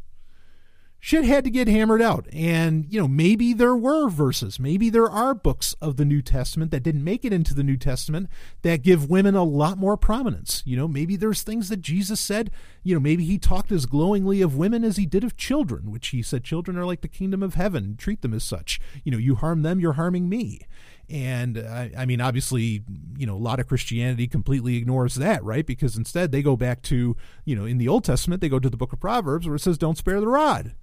shit had to get hammered out. And, you know, maybe there were verses, maybe there are books of the New Testament that didn't make it into the New Testament that give women a lot more prominence. You know, maybe there's things that Jesus said, you know, maybe he talked as glowingly of women as he did of children, which he said children are like the kingdom of heaven, treat them as such. You know, you harm them, you're harming me. And I, I, mean, obviously, you know, a lot of Christianity completely ignores that, right? Because instead they go back to, you know, in the Old Testament, they go to the book of Proverbs where it says, don't spare the rod.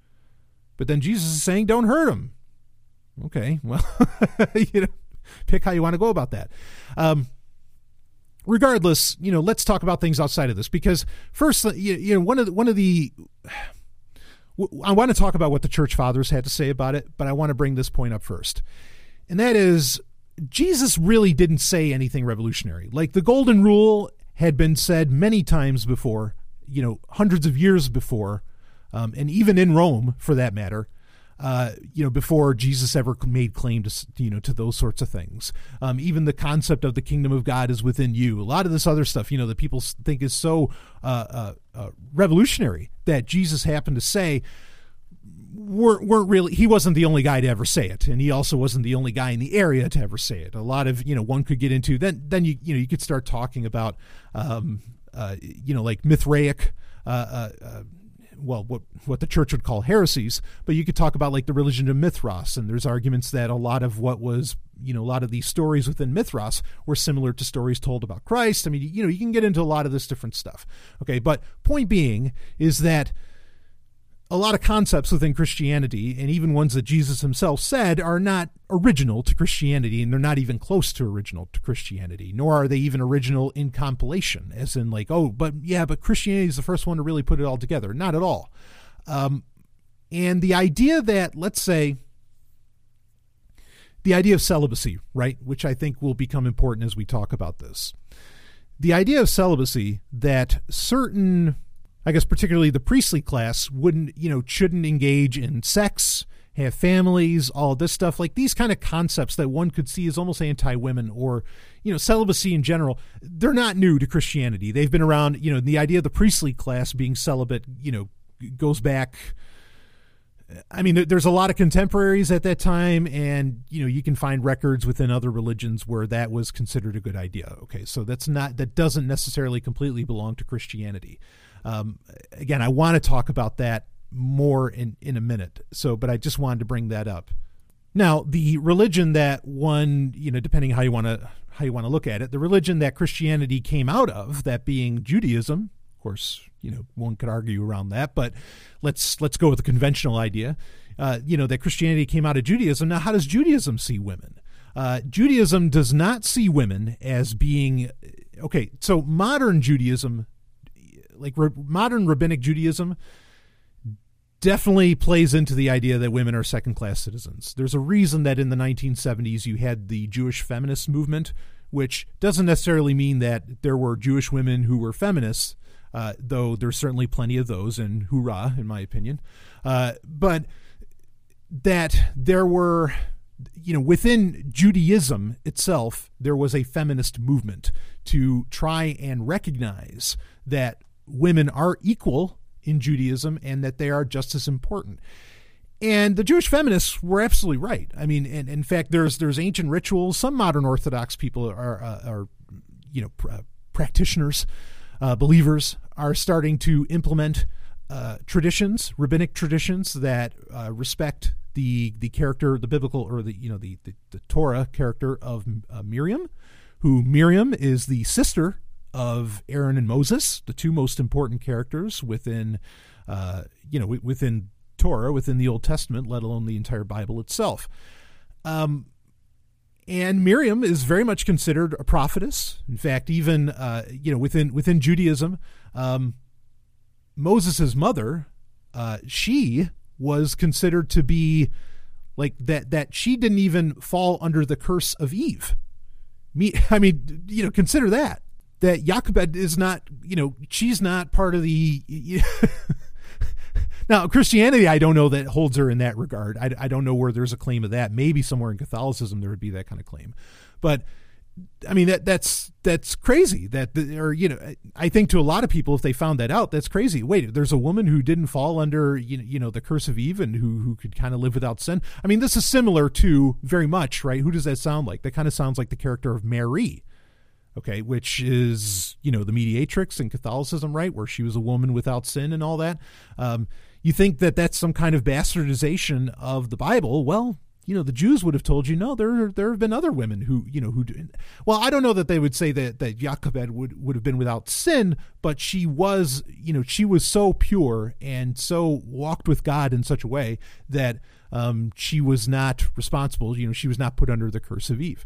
But then Jesus is saying, don't hurt him. Okay, well, you know, pick how you want to go about that. Um, regardless, you know, let's talk about things outside of this because first, you, you know, one of the, one of the I want to talk about what the church fathers had to say about it, but I want to bring this point up first. And that is Jesus really didn't say anything revolutionary. Like the golden rule had been said many times before, you know, hundreds of years before um, and even in Rome, for that matter. Uh, you know, before Jesus ever made claim to, you know, to those sorts of things. Um, even the concept of the kingdom of God is within you. A lot of this other stuff, you know, that people think is so uh, uh, uh, revolutionary that Jesus happened to say weren't, weren't really he wasn't the only guy to ever say it and he also wasn't the only guy in the area to ever say it a lot of you know one could get into then then you you know you could start talking about um, uh, you know like mithraic uh, uh, uh well what what the church would call heresies but you could talk about like the religion of mithras and there's arguments that a lot of what was you know a lot of these stories within mithras were similar to stories told about christ. I mean you know you can get into a lot of this different stuff. Okay but point being is that a lot of concepts within Christianity, and even ones that Jesus himself said, are not original to Christianity, and they're not even close to original to Christianity, nor are they even original in compilation, as in, like, oh, but yeah, but Christianity is the first one to really put it all together. Not at all. Um, and the idea that, let's say, the idea of celibacy, right, which I think will become important as we talk about this. The idea of celibacy that certain, I guess, particularly the priestly class, wouldn't, you know, shouldn't engage in sex, have families, all this stuff, like these kind of concepts that one could see as almost anti women or, you know, celibacy in general, they're not new to Christianity. They've been around, you know, the idea of the priestly class being celibate, you know, goes back. I mean, there's a lot of contemporaries at that time, and you know you can find records within other religions where that was considered a good idea. Okay, so that's not that doesn't necessarily completely belong to Christianity. Um, again, I want to talk about that more in in a minute. So, but I just wanted to bring that up. Now, the religion that one, you know, depending how you want to how you want to look at it, the religion that Christianity came out of, that being Judaism, of course, you know, one could argue around that, but let's let's go with the conventional idea. Uh, you know, that Christianity came out of Judaism. Now, how does Judaism see women? Uh, Judaism does not see women as being okay. So modern Judaism, like modern rabbinic Judaism, definitely plays into the idea that women are second class citizens. There's a reason that in the 1970s you had the Jewish feminist movement, which doesn't necessarily mean that there were Jewish women who were feminists, uh, though there's certainly plenty of those, and hoorah, in my opinion. Uh, but that there were, you know, within Judaism itself, there was a feminist movement to try and recognize that women are equal in Judaism and that they are just as important. And the Jewish feminists were absolutely right. I mean, and in fact, there's there's ancient rituals. Some modern Orthodox people are uh, are you know pr- practitioners, uh, believers are starting to implement uh, traditions, rabbinic traditions that uh, respect the the character, the biblical or the you know the the, the Torah character of uh, Miriam, who Miriam is the sister of Aaron and Moses, the two most important characters within, uh, you know, within Torah, within the Old Testament, let alone the entire Bible itself. Um, and Miriam is very much considered a prophetess. In fact, even uh, you know within within Judaism, um, Moses' mother, uh, she was considered to be like that. That she didn't even fall under the curse of Eve. Me, I mean, you know, consider that that Jochebed is not, you know, she's not part of the. now, Christianity, I don't know that holds her in that regard. I, I don't know where there's a claim of that. Maybe somewhere in Catholicism there would be that kind of claim, but I mean that that's that's crazy. That or you know, I think to a lot of people, if they found that out, that's crazy. Wait, there's a woman who didn't fall under you know, you know the curse of Eve and who who could kind of live without sin. I mean, this is similar to very much right. Who does that sound like? That kind of sounds like the character of Mary okay, which is you know the mediatrix in Catholicism, right, where she was a woman without sin and all that. Um, you think that that's some kind of bastardization of the Bible? Well, you know the Jews would have told you no. There there have been other women who you know who. Well, I don't know that they would say that that Jochebed would would have been without sin, but she was you know she was so pure and so walked with God in such a way that um, she was not responsible. You know she was not put under the curse of Eve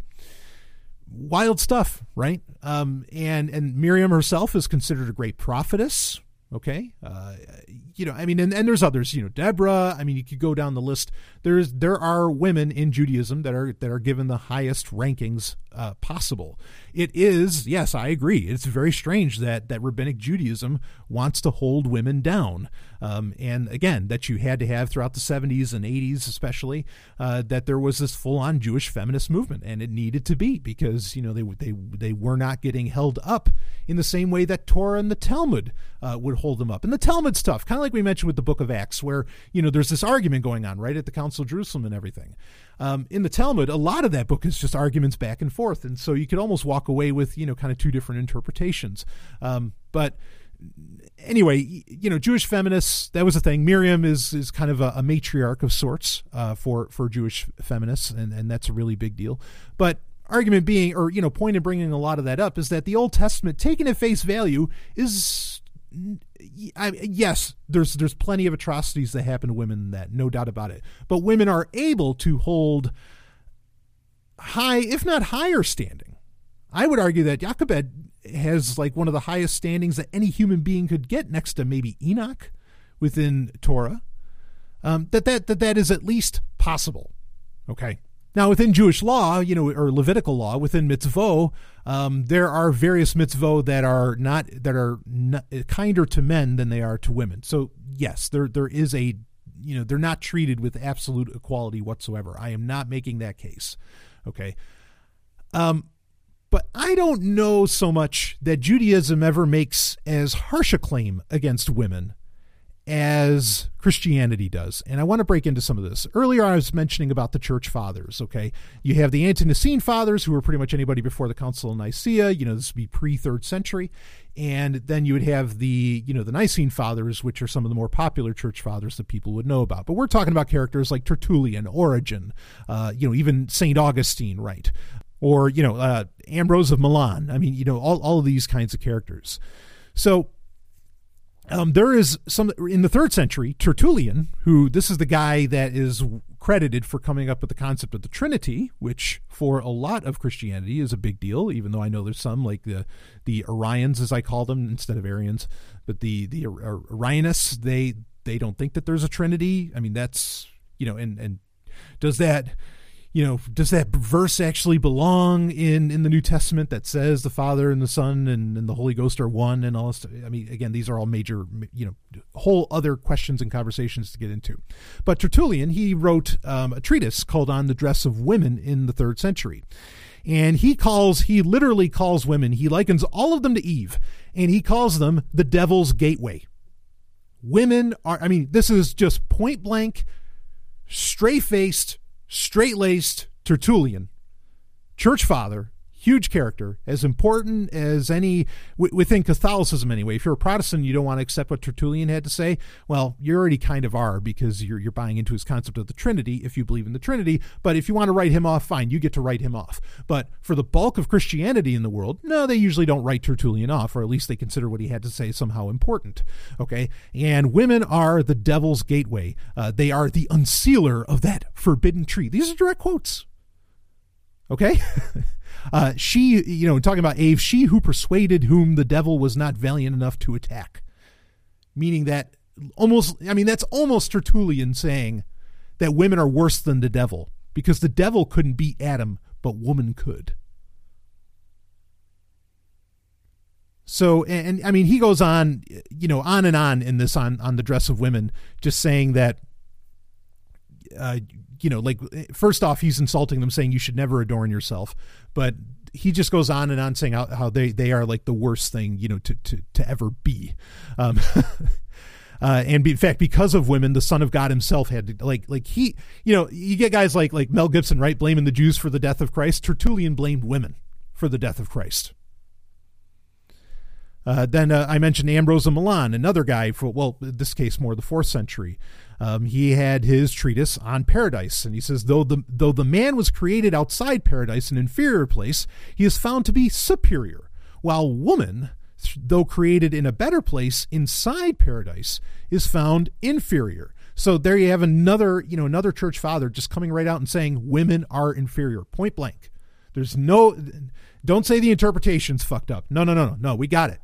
wild stuff, right? Um, and and Miriam herself is considered a great prophetess. Okay, uh, you know, I mean, and, and there's others. You know, Deborah. I mean, you could go down the list. There's there are women in Judaism that are that are given the highest rankings uh, possible. It is yes, I agree. It's very strange that that rabbinic Judaism wants to hold women down. Um, and again, that you had to have throughout the 70s and 80s, especially, uh, that there was this full on Jewish feminist movement, and it needed to be because, you know, they, they, they were not getting held up in the same way that Torah and the Talmud uh, would hold them up. And the Talmud stuff, kind of like we mentioned with the book of Acts, where, you know, there's this argument going on, right, at the Council of Jerusalem and everything. Um, in the Talmud, a lot of that book is just arguments back and forth. And so you could almost walk away with, you know, kind of two different interpretations. Um, but anyway, you know, Jewish feminists, that was a thing. Miriam is is kind of a, a matriarch of sorts uh, for for Jewish feminists, and, and that's a really big deal. But argument being, or you know, point in bringing a lot of that up is that the Old Testament, taken at face value, is I, yes, there's there's plenty of atrocities that happen to women that, no doubt about it. But women are able to hold high, if not higher, standing. I would argue that Jochebed has like one of the highest standings that any human being could get, next to maybe Enoch within Torah. Um, that that that that is at least possible. Okay, Now, within Jewish law, you know, or Levitical law, within mitzvot, um, there are various mitzvot that are not that are not, kinder to men than they are to women. So, yes, there there is a, you know, they're not treated with absolute equality whatsoever. I am not making that case. Okay. Um, but I don't know so much that Judaism ever makes as harsh a claim against women as Christianity does. And I want to break into some of this. Earlier, I was mentioning about the church fathers, okay? You have the Ante-Nicene fathers, who were pretty much anybody before the Council of Nicaea. You know, this would be pre third century. And then you would have the, you know, the Nicene fathers, which are some of the more popular church fathers that people would know about. But we're talking about characters like Tertullian, Origen, uh, you know, even St. Augustine, right? Or, you know, uh, Ambrose of Milan. I mean, you know, all, all of these kinds of characters. So, um, there is some in the third century Tertullian, who this is the guy that is credited for coming up with the concept of the Trinity, which for a lot of Christianity is a big deal. Even though I know there's some like the the Arians, as I call them, instead of Arians, but the the Arianists they they don't think that there's a Trinity. I mean that's you know and and does that you know, does that verse actually belong in in the New Testament that says the Father and the Son and, and the Holy Ghost are one and all this? I mean, again, these are all major, you know, whole other questions and conversations to get into. But Tertullian, he wrote um, a treatise called On the Dress of Women in the third century. And he calls, he literally calls women, he likens all of them to Eve, and he calls them the devil's gateway. Women are, I mean, this is just point blank, straight faced straight laced Tertullian, church father, huge character, as important as any within Catholicism anyway. If you're a Protestant, you don't want to accept what Tertullian had to say. Well, you already kind of are because you're you're buying into his concept of the Trinity if you believe in the Trinity. But if you want to write him off, fine, you get to write him off. But for the bulk of Christianity in the world, no, they usually don't write Tertullian off, or at least they consider what he had to say somehow important. Okay, and women are the devil's gateway. Uh, they are the unsealer of that forbidden tree. These are direct quotes. Okay. Uh, she, you know, talking about Eve, she who persuaded whom the devil was not valiant enough to attack. Meaning that almost, I mean, that's almost Tertullian saying that women are worse than the devil because the devil couldn't beat Adam, but woman could. So, and, and, I mean, he goes on, you know, on and on in this on on the dress of women, just saying that, uh, you know, like first off, he's insulting them, saying you should never adorn yourself, but he just goes on and on saying how, how they they are like the worst thing you know to to to ever be. Um, Uh, and be, in fact, because of women, the Son of God Himself had to like like he, you know, you get guys like like Mel Gibson, right, blaming the Jews for the death of Christ. Tertullian blamed women for the death of Christ. Uh, then uh, I mentioned Ambrose of Milan, another guy for well, in this case more the fourth century, um, he had his treatise on paradise, and he says though the though the man was created outside paradise, an inferior place, he is found to be superior, while woman, though created in a better place inside paradise, is found inferior. So there you have another, you know, another church father just coming right out and saying women are inferior, point blank. There's no, don't say the interpretation's fucked up. No, no, no, no, no. We got it.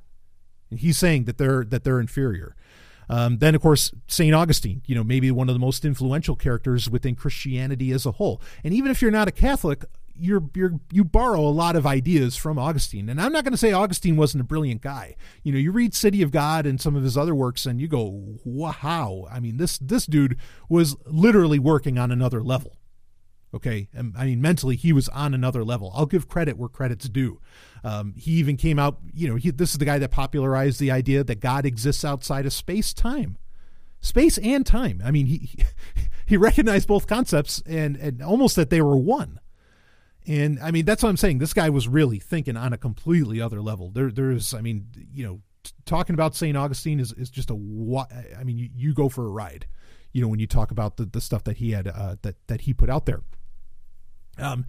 He's saying that they're that they're inferior. Um, then, of course, St. Augustine, you know, maybe one of the most influential characters within Christianity as a whole. And even if you're not a Catholic, you're, you're you borrow a lot of ideas from Augustine. And I'm not going to say Augustine wasn't a brilliant guy. You know, you read City of God and some of his other works, and you go, "Wow!" I mean, this this dude was literally working on another level. Okay, and, I mean, mentally he was on another level. I'll give credit where credit's due. Um, he even came out, you know, he, this is the guy that popularized the idea that God exists outside of space time, space and time. I mean, he he recognized both concepts and and almost that they were one. And I mean, that's what I'm saying. This guy was really thinking on a completely other level. There, there's, I mean, you know, talking about St. Augustine is, is just a, I mean, you, you go for a ride, you know, when you talk about the, the stuff that he had, uh, that, that he put out there. Um,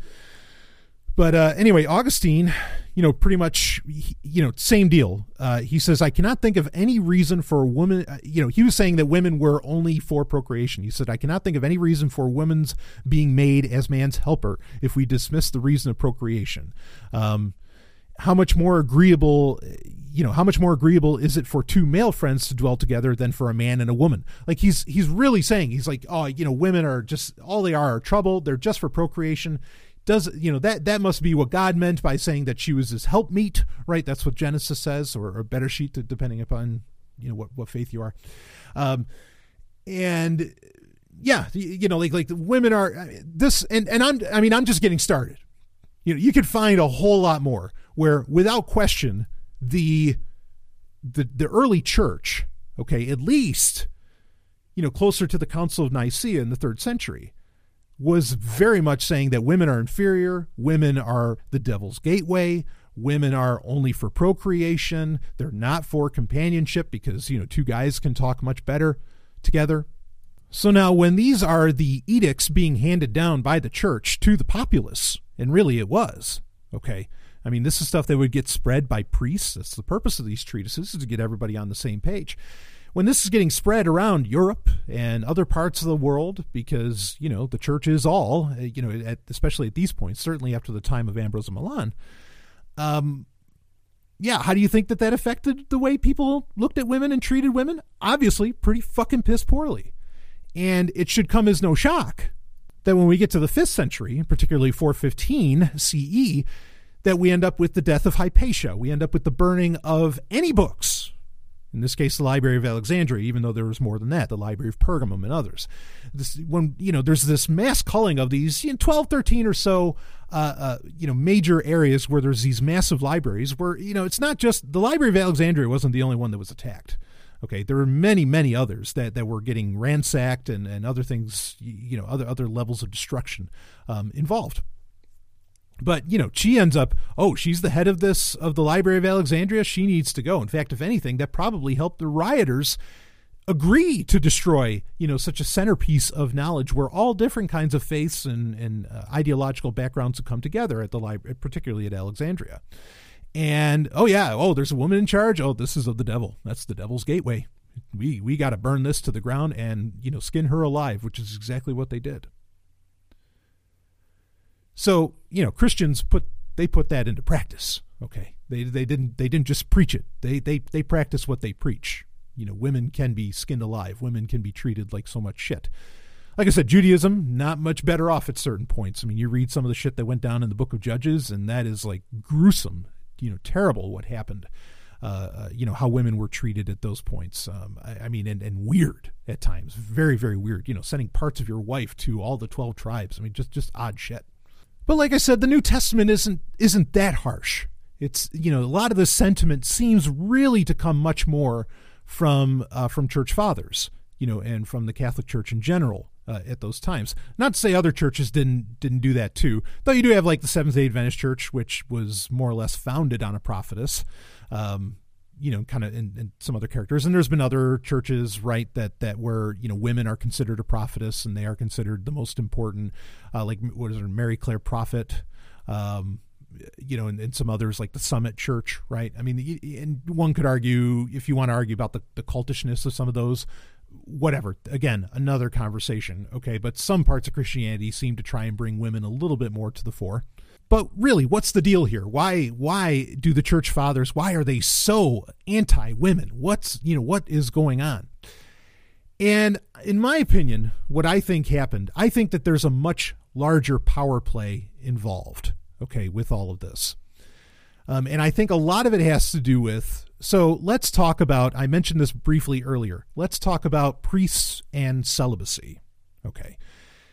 but uh, anyway, Augustine, you know, pretty much, you know, same deal. Uh, he says, I cannot think of any reason for a woman, uh, you know, he was saying that women were only for procreation. He said, I cannot think of any reason for women's being made as man's helper if we dismiss the reason of procreation. Um, how much more agreeable, you know, how much more agreeable is it for two male friends to dwell together than for a man and a woman? Like he's he's really saying he's like, oh, you know, women are just all they are are trouble. They're just for procreation. Does you know that that must be what God meant by saying that she was his helpmeet, right? That's what Genesis says, or, or better sheet, depending upon you know what what faith you are. Um, and yeah, you know, like like the women are this, and and I'm I mean I'm just getting started. You know, you could find a whole lot more where, without question, the the the early church, okay, at least, you know, closer to the Council of Nicaea in the third century, was very much saying that women are inferior, women are the devil's gateway, women are only for procreation, they're not for companionship because, you know, two guys can talk much better together. So now, when these are the edicts being handed down by the church to the populace, and really it was, okay, I mean, this is stuff that would get spread by priests. That's the purpose of these treatises, is to get everybody on the same page. When this is getting spread around Europe and other parts of the world, because, you know, the church is all, uh, you know, at, especially at these points, certainly after the time of Ambrose of Milan, um, yeah, how do you think that that affected the way people looked at women and treated women? Obviously, pretty fucking piss poorly. And it should come as no shock that when we get to the 5th century, particularly 415 CE, that we end up with the death of Hypatia. We end up with the burning of any books. In this case, the Library of Alexandria, even though there was more than that, the Library of Pergamum and others. This, when you know, there's this mass culling of these you know, 12, 13 or so, uh, uh, you know, major areas where there's these massive libraries. Where you know, it's not just the Library of Alexandria wasn't the only one that was attacked. Okay, there were many, many others that, that were getting ransacked and, and other things, you know, other other levels of destruction um, involved. But you know, she ends up. Oh, she's the head of this of the Library of Alexandria. She needs to go. In fact, if anything, that probably helped the rioters agree to destroy you know such a centerpiece of knowledge where all different kinds of faiths and, and uh, ideological backgrounds have come together at the library particularly at alexandria and oh yeah, oh there's a woman in charge. Oh, this is of the devil. That's the devil's gateway. We we got to burn this to the ground and you know skin her alive, which is exactly what they did. So you know Christians put they put that into practice. Okay, they they didn't they didn't just preach it. They they they practice what they preach. You know, women can be skinned alive. Women can be treated like so much shit like I said, Judaism not much better off at certain points. I mean, you read some of the shit that went down in the Book of Judges, and that is like gruesome you know terrible what happened. Uh, uh, you know how women were treated at those points. Um, I, I, mean, and, and weird at times, very very weird. You know, sending parts of your wife to all the twelve tribes. I mean, just just odd shit. But like I said, the New Testament isn't isn't that harsh. It's you know a lot of the sentiment seems really to come much more from uh, from church fathers, you know, and from the Catholic Church in general uh, at those times. Not to say other churches didn't didn't do that too, though you do have like the Seventh Day Adventist Church, which was more or less founded on a prophetess. Um, you know, kind of in, in, some other characters, and there's been other churches, right, that that where you know women are considered a prophetess and they are considered the most important, uh, like what is it, Mary Claire Prophet, um, you know, and, and, some others like the Summit Church, right? I mean, and one could argue if you want to argue about the, the cultishness of some of those, whatever. Again another conversation okay? But some parts of christianity seem to try and bring women a little bit more to the fore but really what's the deal here why why do the church fathers why are they so anti women what's you know what is going on and in my opinion what i think happened i think that there's a much larger power play involved okay with all of this um, and i think a lot of it has to do with so let's talk about, I mentioned this briefly earlier. Let's talk about priests and celibacy. Okay.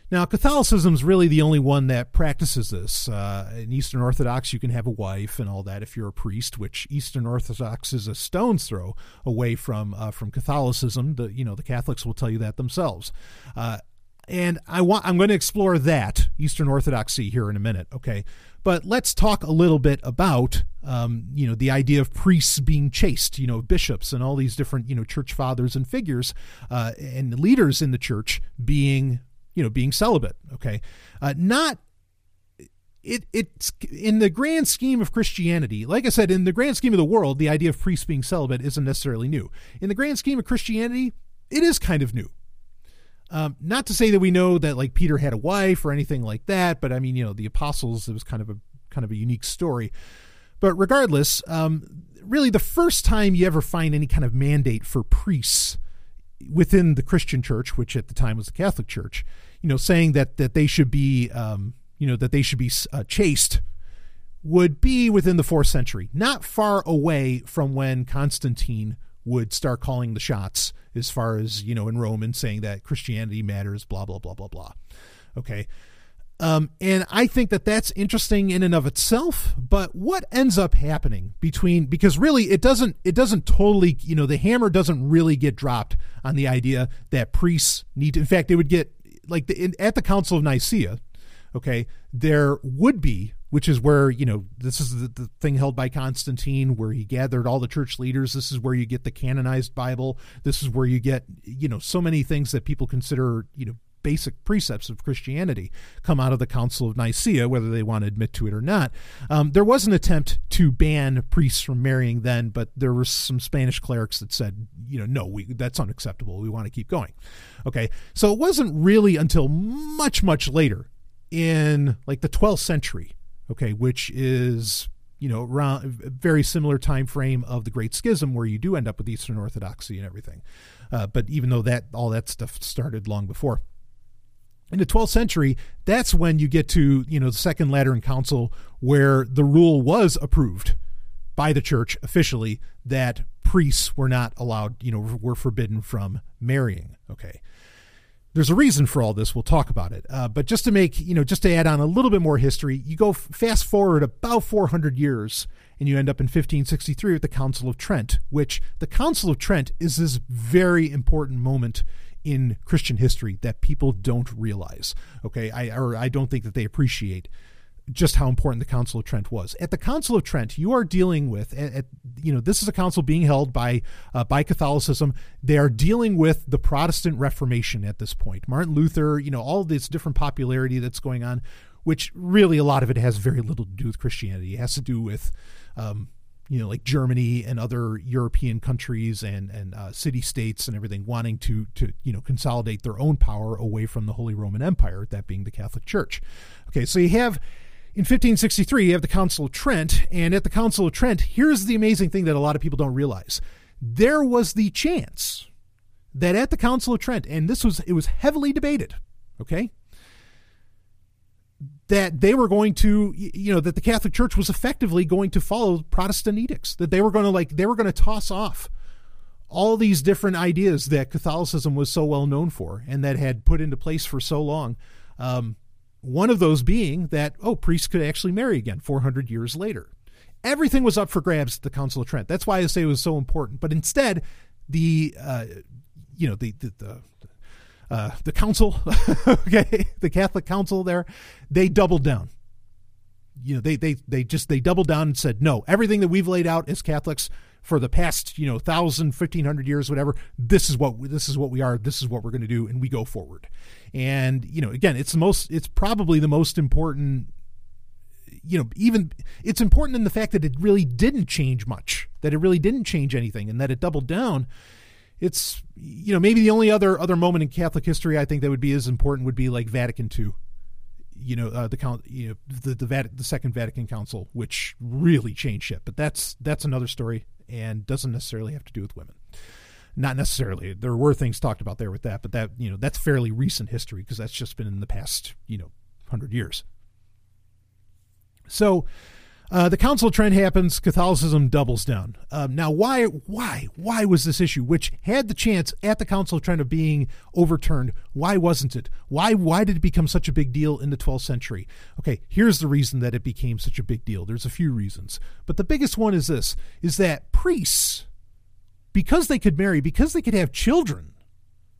Now, Catholicism is really the only one that practices this. Uh, in Eastern Orthodox, you can have a wife and all that if you're a priest, which Eastern Orthodox is a stone's throw away from uh, from Catholicism. The you know the Catholics will tell you that themselves. Uh, and I want I'm going to explore that Eastern Orthodoxy here in a minute. Okay, but let's talk a little bit about, um, you know, the idea of priests being chaste, you know, bishops and all these different, you know, church fathers and figures uh, and leaders in the church being, you know, being celibate. Okay, uh, not it, it's in the grand scheme of Christianity, like I said, in the grand scheme of the world, the idea of priests being celibate isn't necessarily new. In the grand scheme of Christianity, it is kind of new. Um, not to say that we know that like Peter had a wife or anything like that, but I mean, you know, the apostles, it was kind of a kind of a unique story. But regardless, um, really the first time you ever find any kind of mandate for priests within the Christian church, which at the time was the Catholic Church, you know, saying that that they should be, um, you know, that they should be uh, would be within the fourth century, not far away from when Constantine would start calling the shots as far as you know in Rome and saying that Christianity matters, blah blah blah blah blah. Okay, um, and I think that that's interesting in and of itself. But what ends up happening between because really it doesn't it doesn't totally you know the hammer doesn't really get dropped on the idea that priests need to. In fact, they would get like the, in, at the Council of Nicaea. Okay, there would be which is where you know this is the, the, thing held by constantine where he gathered all the church leaders this is where you get the canonized bible this is where you get you know so many things that people consider you know basic precepts of Christianity come out of the Council of Nicaea, whether they want to admit to it or not. Um, there was an attempt to ban priests from marrying then, but there were some Spanish clerics that said, you know, no, we, that's unacceptable. We want to keep going. Okay, so it wasn't really until much, much later in like the 12th century, okay, which is you know around very similar time frame of the Great Schism, where you do end up with Eastern Orthodoxy and everything. Uh, but even though that all that stuff started long before in the 12th century that's when you get to you know the second lateran council where the rule was approved by the church officially that priests were not allowed you know were forbidden from marrying okay? There's a reason for all this. We'll talk about it. Uh, but just to make you know just to add on a little bit more history you go fast forward about 400 years and you end up in 1563 with the council of trent which the council of trent is this very important moment in Christian history that people don't realize. Okay, I or I don't think that they appreciate just how important the Council of Trent was. At the Council of Trent, you are dealing with, at, at, you know, this is a council being held by uh, by Catholicism. They are dealing with the Protestant Reformation at this point. Martin Luther, you know, all this different popularity that's going on, which really a lot of it has very little to do with Christianity. It has to do with um, you know, like Germany and other European countries and and uh, city states and everything wanting to to you know consolidate their own power away from the Holy Roman Empire, that being the Catholic Church. Okay, so you have in 1563 you have the Council of Trent, and at the Council of Trent, here's the amazing thing that a lot of people don't realize: there was the chance that at the Council of Trent, and this was it was heavily debated. Okay, that they were going to you know that the catholic church was effectively going to follow protestant edicts that they were going to like they were going to toss off all these different ideas that catholicism was so well known for and that had put into place for so long um, one of those being that oh priests could actually marry again 400 years later. Everything was up for grabs at the council of trent. That's why i say it was so important. But instead the uh, you know the, the, the uh, the council, okay, the Catholic council there, they doubled down. You know, they they they just they doubled down and said, no, everything that we've laid out as Catholics for the past you know thousand, fifteen hundred years, whatever, this is what this is what we are. This is what we're going to do, and we go forward. And you know, again, it's the most, it's probably the most important you know, even it's important in the fact that it really didn't change much, that it really didn't change anything, and that it doubled down it's you know maybe the only other other moment in Catholic history I think that would be as important would be like Vatican II. You know uh, the count you know the the, the Second Vatican Council, which really changed shit. But that's that's another story and doesn't necessarily have to do with women. Not necessarily. There were things talked about there with that, but that you know that's fairly recent history because that's just been in the past you know hundred years. So uh, the Council of Trent happens. Catholicism doubles down. Um, now, why, why, why was this issue, which had the chance at the Council of Trent of being overturned, why wasn't it? Why, why did it become such a big deal in the 12th century? Okay, here's the reason that it became such a big deal. There's a few reasons, but the biggest one is this: is that priests, because they could marry, because they could have children,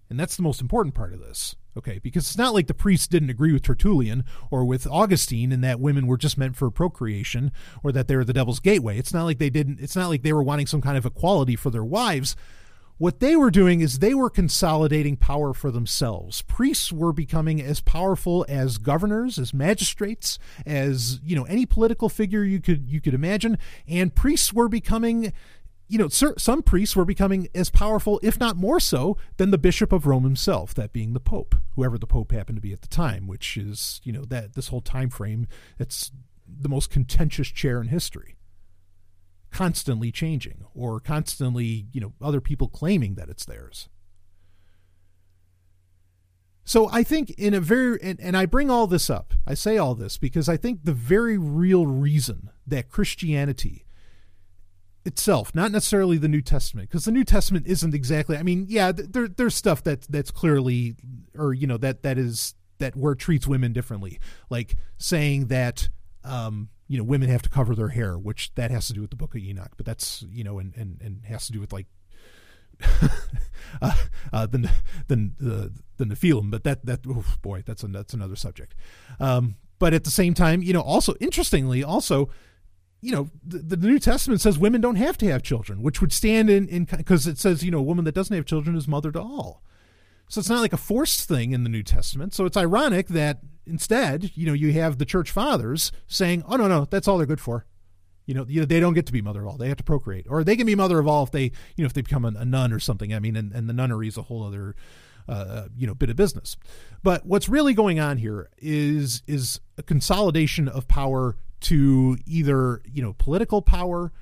and that's the most important part of this Okay, because it's not like the priests didn't agree with Tertullian or with Augustine in that women were just meant for procreation or that they were the devil's gateway. It's not like they didn't it's not like they were wanting some kind of equality for their wives. What they were doing is they were consolidating power for themselves. Priests were becoming as powerful as governors, as magistrates, as, you know, any political figure you could you could imagine, and priests were becoming you know, some priests were becoming as powerful, if not more so, than the Bishop of Rome himself, that being the Pope, whoever the Pope happened to be at the time, which is, you know, that this whole time frame, it's the most contentious chair in history. constantly changing or constantly, you know, other people claiming that it's theirs. So I think in a very and, and, I bring all this up. I say all this because I think the very real reason that Christianity itself, not necessarily the New Testament, because the New Testament isn't exactly. I mean, yeah, there, there's stuff that that's clearly, or you know, that that is that where treats women differently, like saying that um, you know women have to cover their hair, which that has to do with the Book of Enoch, but that's you know, and and and has to do with like uh, uh, the the the the Nephilim, but that that oh boy, that's a, that's another subject. Um, but at the same time, you know, also interestingly, also, you know, the, the New Testament says women don't have to have children, which would stand in in because it says you know a woman that doesn't have children is mother to all. So it's not like a forced thing in the New Testament. So it's ironic that instead, you know, you have the church fathers saying, "Oh no, no, that's all they're good for." You know, they don't get to be mother of all. They have to procreate, or they can be mother of all if they, you know, if they become a, nun or something. I mean, and, and the nunnery is a whole other, uh, uh, you know, bit of business. But what's really going on here is is a consolidation of power to either you know political power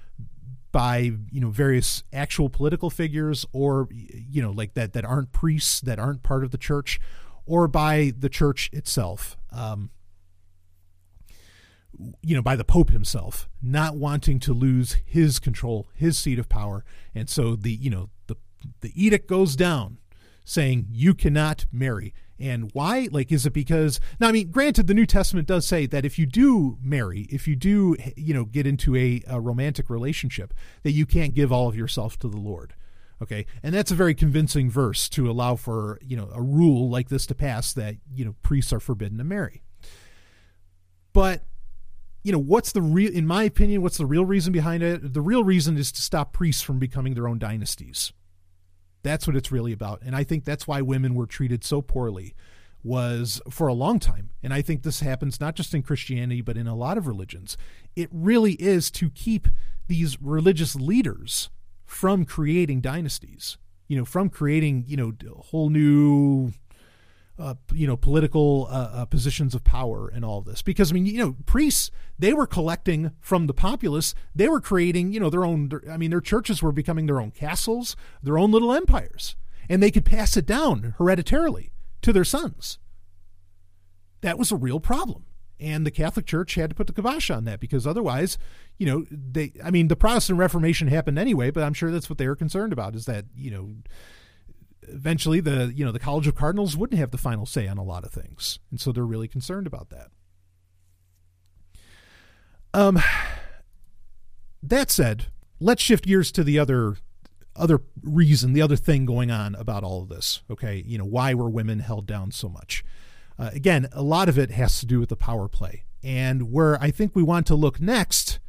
by you know various actual political figures, or you know like that that aren't priests that aren't part of the church, or by the church itself. Um, you know, by the Pope himself, not wanting to lose his control, his seat of power. And so the, you know, the the edict goes down saying you cannot marry. And why? Like, is it because now? I mean, granted, the New Testament does say that if you do marry, if you do, you know, get into a, a romantic relationship, that you can't give all of yourself to the Lord. Okay, and that's a very convincing verse to allow for you know a rule like this to pass that you know priests are forbidden to marry. But you know what's the real in my opinion what's the real reason behind it the real reason is to stop priests from becoming their own dynasties that's what it's really about. And i think that's why women were treated so poorly was for a long time. And i think this happens not just in christianity but in a lot of religions. It really is to keep these religious leaders from creating dynasties you know from creating you know whole new uh, you know political uh, uh, positions of power and all of this. Because I mean you know priests they were collecting from the populace. They were creating you know their own I mean their churches were becoming their own castles their own little empires. And they could pass it down hereditarily to their sons. That was a real problem. And the Catholic Church had to put the kibosh on that because otherwise you know they I mean the Protestant Reformation happened anyway but I'm sure that's what they were concerned about is that you know eventually the you know the College of Cardinals wouldn't have the final say on a lot of things, and so they're really concerned about that. Um, that said, let's shift gears to the other other reason, the other thing going on about all of this. Okay, you know why were women held down so much? Uh, again, a lot of it has to do with the power play, and where I think we want to look next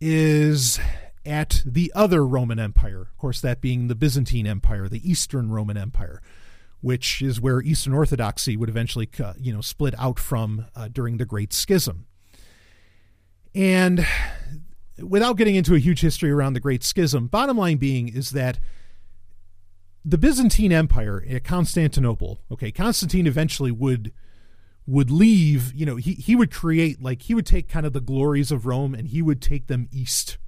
is at the other Roman Empire, of course, that being the Byzantine Empire, the Eastern Roman Empire, which is where Eastern Orthodoxy would eventually, uh, you know, split out from uh, during the Great Schism. And without getting into a huge history around the Great Schism, bottom line being is that the Byzantine Empire at Constantinople, okay, Constantine eventually would would leave, you know, he, he would create like he would take kind of the glories of Rome and he would take them east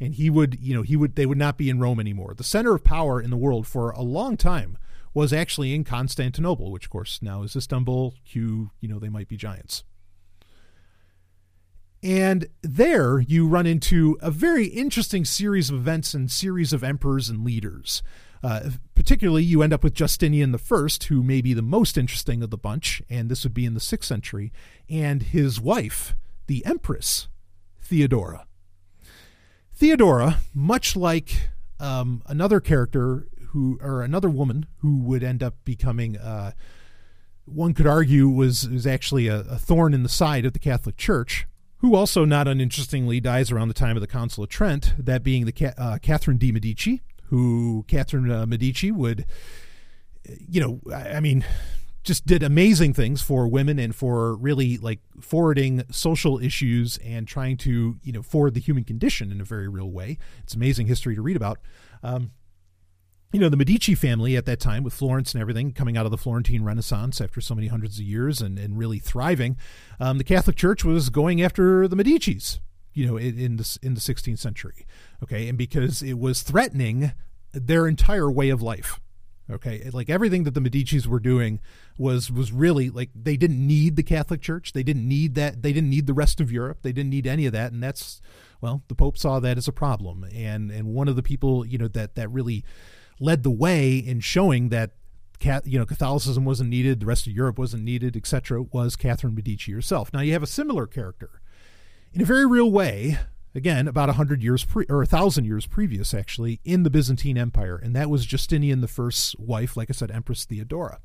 and he would, you know, he would they would not be in Rome anymore. The center of power in the world for a long time was actually in Constantinople, which of course now is Istanbul. Q, you know, they might be giants. And there you run into a very interesting series of events and series of emperors and leaders. Uh, particularly, you end up with Justinian I, who may be the most interesting of the bunch, and this would be in the 6th century, and his wife, the Empress Theodora. Theodora, much like um, another character who, or another woman who would end up becoming, uh, one could argue, was was actually a, a, thorn in the side of the Catholic Church. Who also, not uninterestingly, dies around the time of the Council of Trent. That being the uh, Catherine de Medici, who Catherine uh, Medici would, you know, I, I mean, just did amazing things for women and for really like forwarding social issues and trying to you know forward the human condition in a very real way. It's amazing history to read about. Um, you know the Medici family at that time with Florence and everything coming out of the Florentine Renaissance after so many hundreds of years and, and really thriving. Um, the Catholic Church was going after the Medicis. you know, in, in the in the 16th century. Okay, and because it was threatening their entire way of life. Okay, like everything that the Medici's were doing was was really like they didn't need the Catholic Church. They didn't need that. They didn't need the rest of Europe. They didn't need any of that. And that's well, the Pope saw that as a problem. And and one of the people you know that that really led the way in showing that you know Catholicism wasn't needed, the rest of Europe wasn't needed, etc. Was Catherine Medici herself. Now you have a similar character in a very real way. Again, about a hundred years pre- or a thousand years previous, actually, in the Byzantine Empire, and that was Justinian First's wife, like I said, Empress Theodora.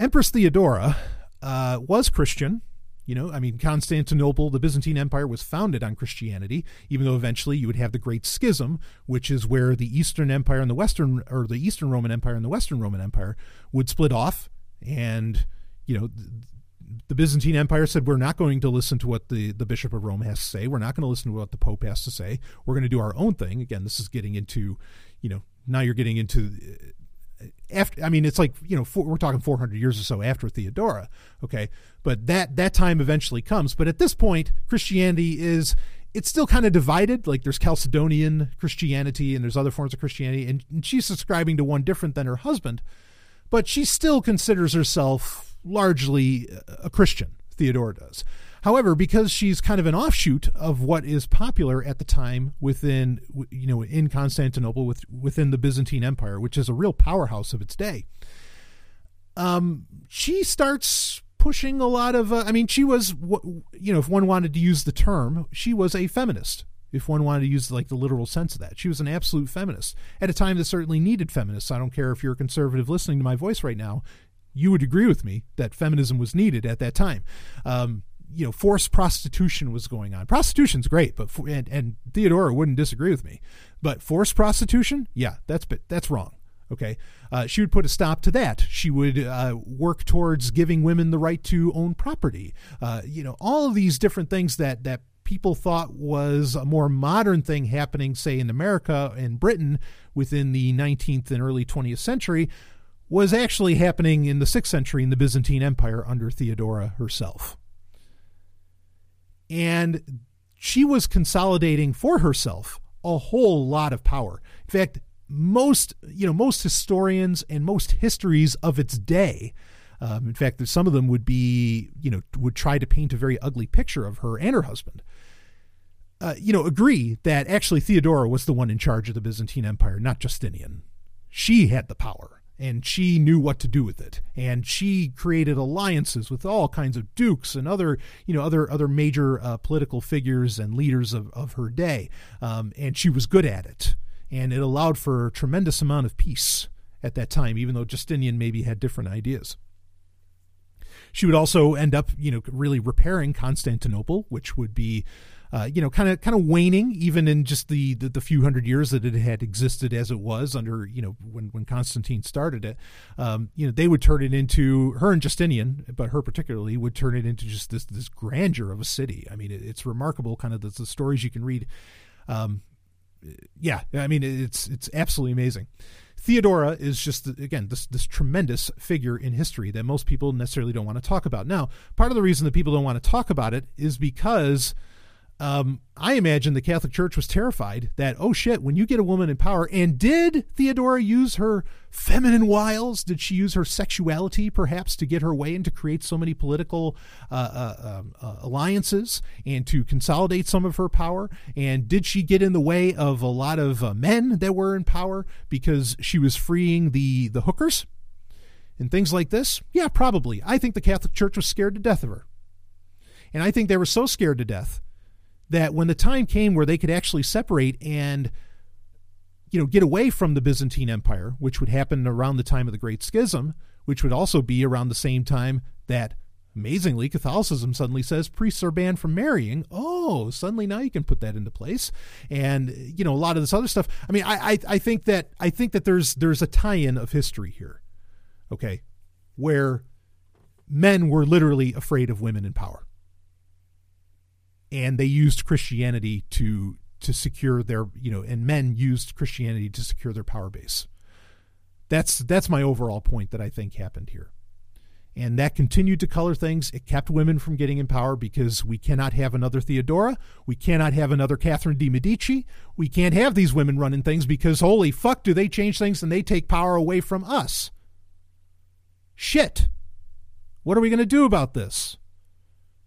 Empress Theodora uh, was Christian, you know, I mean, Constantinople, the Byzantine Empire, was founded on Christianity, even though eventually you would have the Great Schism, which is where the Eastern Empire and the Western, or the Eastern Roman Empire and the Western Roman Empire would split off. And, you know, the Byzantine Empire said, we're not going to listen to what the, the Bishop of Rome has to say. We're not going to listen to what the Pope has to say. We're going to do our own thing. Again, this is getting into, you know, now you're getting into after I mean it's like you know four, we're talking 400 years or so after Theodora okay? But that that time eventually comes. But at this point Christianity is it's still kind of divided. Like there's Chalcedonian Christianity and there's other forms of Christianity and, and she's subscribing to one different than her husband. But she still considers herself largely a Christian Theodora does However, because she's kind of an offshoot of what is popular at the time within, you know, in Constantinople, with, within the Byzantine Empire, which is a real powerhouse of its day, um, she starts pushing a lot of. Uh, I mean, she was, you know, if one wanted to use the term, she was a feminist. If one wanted to use like the literal sense of that, she was an absolute feminist at a time that certainly needed feminists. I don't care if you're a conservative listening to my voice right now you would agree with me that feminism was needed at that time. Um, you know forced prostitution was going on. Prostitution's great, but for, and and Theodora wouldn't disagree with me, but forced prostitution, yeah, that's that's wrong. Okay, uh, she would put a stop to that. She would uh, work towards giving women the right to own property. Uh, you know, all of these different things that that people thought was a more modern thing happening, say in America and Britain within the 19th and early 20th century, was actually happening in the 6th century in the Byzantine Empire under Theodora herself and she was consolidating for herself a whole lot of power. In fact, most you know most historians and most histories of its day um, in fact some of them would be you know would try to paint a very ugly picture of her and her husband. Uh, you know agree that actually theodora was the one in charge of the byzantine empire not justinian. She had the power and she knew what to do with it. And she created alliances with all kinds of dukes and other you know other other major uh, political figures and leaders of, of her day. Um, and she was good at it. And it allowed for a tremendous amount of peace at that time even though justinian maybe had different ideas. She would also end up you know really repairing constantinople which would be uh, you know, kind of kind of waning, even in just the, the, the few hundred years that it had existed as it was under you know when when Constantine started it. Um, you know, they would turn it into her and Justinian, but her particularly would turn it into just this this grandeur of a city. I mean, it, it's remarkable, kind of the, the stories you can read. Um, yeah, I mean, it's it's absolutely amazing. Theodora is just again this this tremendous figure in history that most people necessarily don't want to talk about. Now, part of the reason that people don't want to talk about it is because um, I imagine the Catholic Church was terrified that, oh shit, when you get a woman in power, and did Theodora use her feminine wiles? Did she use her sexuality perhaps to get her way and to create so many political uh, uh, um, uh, alliances and to consolidate some of her power? And did she get in the way of a lot of uh, men that were in power because she was freeing the, the hookers and things like this? Yeah, probably. I think the Catholic Church was scared to death of her. And I think they were so scared to death that when the time came where they could actually separate and you know get away from the Byzantine Empire, which would happen around the time of the Great Schism, which would also be around the same time that amazingly Catholicism suddenly says priests are banned from marrying. Oh, suddenly now you can put that into place, and you know a lot of this other stuff. I mean, I I, I think that I think that there's there's a tie-in of history here, okay, where men were literally afraid of women in power and they used Christianity to to secure their you know and men used Christianity to secure their power base. That's that's my overall point that I think happened here. And that continued to color things. It kept women from getting in power because we cannot have another Theodora. We cannot have another Catherine de' Medici. We can't have these women running things because holy fuck, do they change things and they take power away from us. Shit. What are we going to do about this?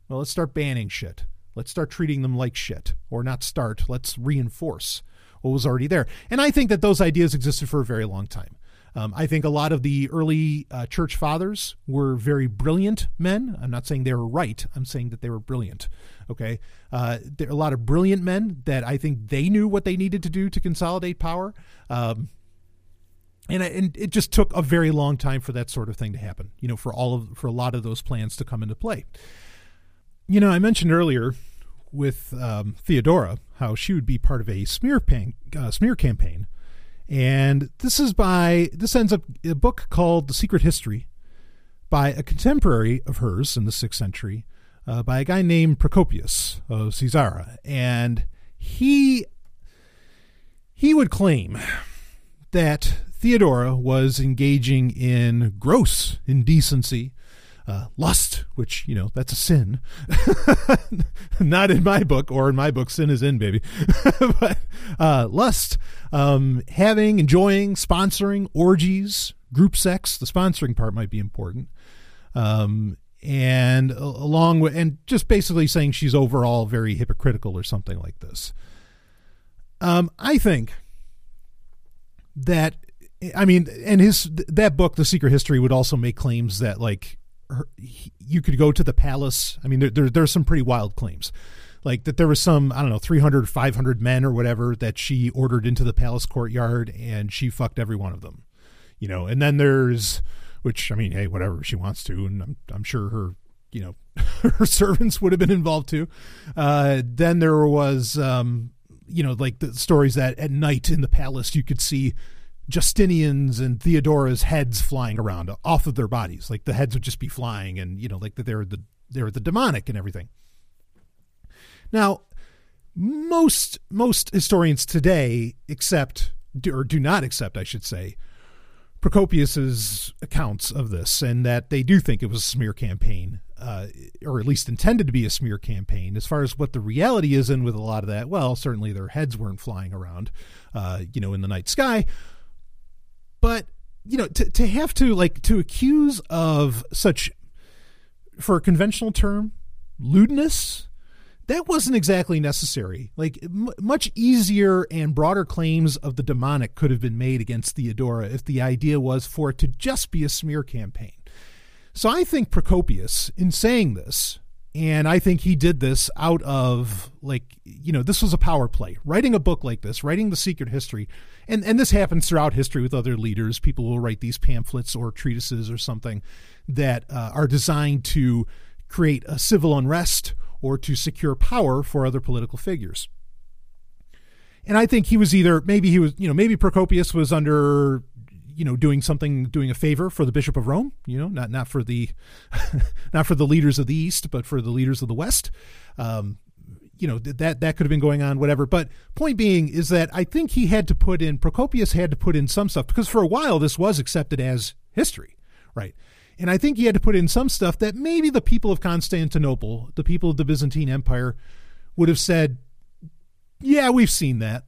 Well, let's start banning shit. Let's start treating them like shit. Or not start, let's reinforce what was already there. And I think that those ideas existed for a very long time. Um, I think a lot of the early uh, church fathers were very brilliant men. I'm not saying they were right. I'm saying that they were brilliant. Okay, uh, there are a lot of brilliant men that I think they knew what they needed to do to consolidate power. Um, and, and it just took a very long time for that sort of thing to happen. You know, for all of for a lot of those plans to come into play. You know, I mentioned earlier with um, Theodora how she would be part of a smear pan, uh, smear campaign and this is by, this ends up a book called The Secret History by a contemporary of hers in the 6th century, uh, by a guy named Procopius of Caesarea. And he, he would claim that Theodora was engaging in gross indecency uh, lust, which you know that's a sin. Not in my book, or in my book, sin is in, baby. but uh, lust, um, having, enjoying, sponsoring orgies, group sex. The sponsoring part might be important. Um, and along with, and just basically saying she's overall very hypocritical or something like this. Um, I think that I mean, and his that book, The Secret History, would also make claims that like her, you could go to the palace. I mean, there, there there's some pretty wild claims, like that there was some I don't know 300, 500 men or whatever that she ordered into the palace courtyard, and she fucked every one of them, you know. And then there's, which I mean, hey, whatever she wants to, and I'm I'm sure her you know her servants would have been involved too. Uh, then there was um, you know like the stories that at night in the palace you could see Justinian's and Theodora's heads flying around off of their bodies. Like the heads would just be flying and, you know, like they're the they're the demonic and everything. Now, most most historians today accept or do not accept, I should say, Procopius's accounts of this, and that they do think it was a smear campaign, uh, or at least intended to be a smear campaign. As far as what the reality is in with a lot of that, well, certainly their heads weren't flying around, uh, you know, in the night sky, but you know, to to have to like to accuse of such, for a conventional term, lewdness, that wasn't exactly necessary. Like m- much easier and broader claims of the demonic could have been made against Theodora if the idea was for it to just be a smear campaign. So I think Procopius, in saying this, and I think he did this out of like, you know, this was a power play. Writing a book like this, writing The Secret History, and, and this happens throughout history with other leaders. People will write these pamphlets or treatises or something that uh, are designed to create a civil unrest or to secure power for other political figures. And I think he was either, maybe he was, you know, maybe Procopius was under you know doing something doing a favor for the bishop of rome you know not not for the not for the leaders of the east but for the leaders of the west um, you know that that could have been going on whatever. But point being is that i think he had to put in procopius had to put in some stuff because for a while this was accepted as history right? And i think he had to put in some stuff that maybe the people of constantinople the people of the byzantine empire would have said yeah we've seen that.